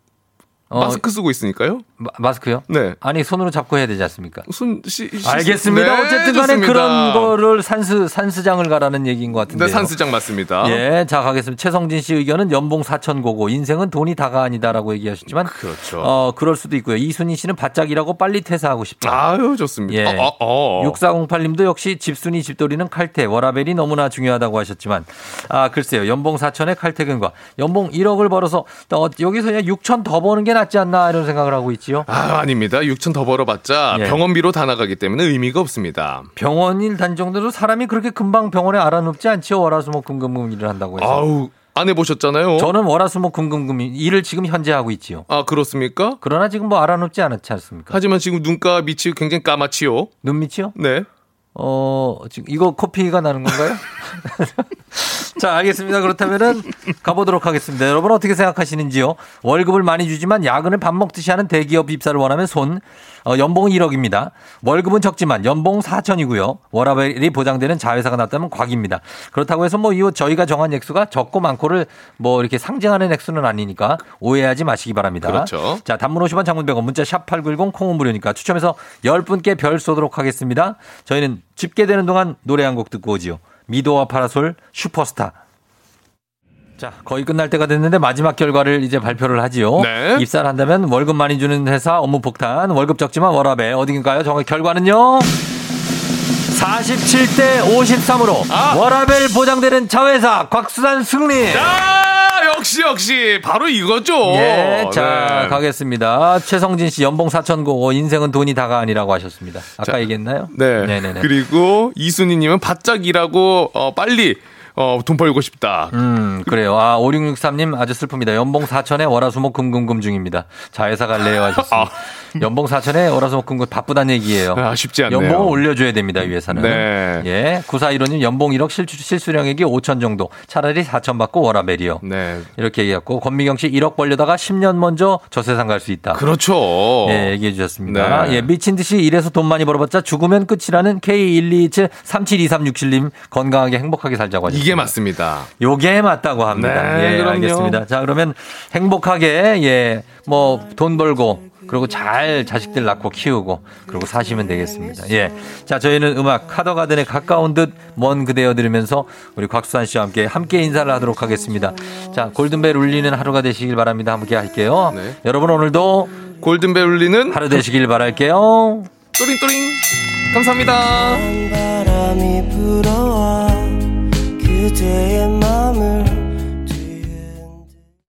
어, 마스크 쓰고 있으니까요. 마, 스크요 네. 아니 손으로 잡고 해야 되지 않습니까? 손 시, 시- 알겠습니다. 네, 어쨌든 간에 좋습니다. 그런 거를 산수 산수장을 가라는 얘기인 것 같은데. 네, 산수장 맞습니다. 예, 자 가겠습니다. 최성진 씨 의견은 연봉 4천 고고 인생은 돈이 다가 아니다라고 얘기하셨지만 그렇죠. 어 그럴 수도 있고요. 이순희 씨는 바짝 일하고 빨리 퇴사하고 싶다. 아유, 좋습니다. 예. 어, 어, 어. 6408님도 역시 집순이 집돌이는 칼퇴, 워라벨이 너무나 중요하다고 하셨지만, 아, 글쎄요. 연봉 4천에 칼퇴근과 연봉 1억을 벌어서, 어, 여기서 그냥 6천 더 버는 게 낫지 않나, 이런 생각을 하고 있지요. 아, 아닙니다. 6천 더 벌어봤자 예. 병원비로 다 나가기 때문에 의미가 없습니다. 병원일 단 정도로 사람이 그렇게 금방 병원에 알아눕지 않지요. 월화수목 금금금 일을 한다고 해서. 아우, 안 해보셨잖아요. 저는 월화수목 금금금 일을 지금 현재 하고 있지요. 아, 그렇습니까? 그러나 지금 뭐 알아눕지 않았지 않습니까? 하지만 지금 눈가 밑이 굉장히 까맣지요. 눈 밑이요? 네. 어, 지금 이거 코피가 나는 건가요? <laughs> 자, 알겠습니다. 그렇다면은 가보도록 하겠습니다. 여러분 어떻게 생각하시는지요? 월급을 많이 주지만 야근을 밥 먹듯이 하는 대기업 입사를 원하면 손, 어, 연봉은 1억입니다. 월급은 적지만 연봉 4천이고요. 워라벨이 보장되는 자회사가 났다면 곽입니다. 그렇다고 해서 뭐이 저희가 정한 액수가 적고 많고를 뭐 이렇게 상징하는 액수는 아니니까 오해하지 마시기 바랍니다. 그렇죠. 자, 단문 50원 장문 100원 문자 샵 8910 콩은 무료니까 추첨해서 10분께 별 쏘도록 하겠습니다. 저희는 집계되는 동안 노래 한 곡 듣고 오지요. 미도와 파라솔 슈퍼스타. 자, 거의 끝날 때가 됐는데 마지막 결과를 이제 발표를 하지요. 네. 입사를 한다면 월급 많이 주는 회사 업무 폭탄, 월급 적지만 워라벨 어딘가요? 정확 결과는요. 47대 53으로 아. 워라벨 보장되는 자회사 곽수산 승리. 아, 역시, 역시. 바로 이거죠. 예, 자, 네. 가겠습니다. 최성진 씨 연봉 4천 고고 인생은 돈이 다가 아니라고 하셨습니다. 아까 자, 얘기했나요? 네. 네네네. 그리고 이순희님은 바짝 일하고 어, 빨리 어, 돈 벌고 싶다. 음, 그래요. 아, 5663님 아주 슬픕니다. 연봉 4천에 월화수목 금금금 중입니다. 자회사 갈래요 하셨습니다. 연봉 4천에 월화수목 금금 바쁘다는 얘기예요. 아, 쉽지 않네요. 연봉을 올려줘야 됩니다, 이 회사는. 네. 예. 9415님 연봉 1억 실수, 실수령액이 5천 정도. 차라리 4천 받고 워라벨이요. 네. 이렇게 얘기했고, 권미경 씨 1억 벌려다가 10년 먼저 저 세상 갈 수 있다. 그렇죠. 예, 얘기해 주셨습니다. 네. 예, 미친 듯이 일해서 돈 많이 벌어봤자 죽으면 끝이라는 K127-372367님 건강하게 행복하게 살자고 하셨습니다. 이게 맞습니다. 요게 맞다고 합니다. 네, 예, 그럼요. 알겠습니다. 자, 그러면 행복하게, 예, 뭐, 돈 벌고, 그리고 잘 자식들 낳고 키우고, 그리고 사시면 되겠습니다. 예. 자, 저희는 음악 카더가든에 가까운 듯 먼 그대여 들으면서 우리 곽수산 씨와 함께 함께 인사를 하도록 하겠습니다. 자, 골든벨 울리는 하루가 되시길 바랍니다. 함께 할게요. 네. 여러분 오늘도 골든벨 울리는 하루 되시길 바랄게요. 또링또링. 감사합니다. 그대의 마음을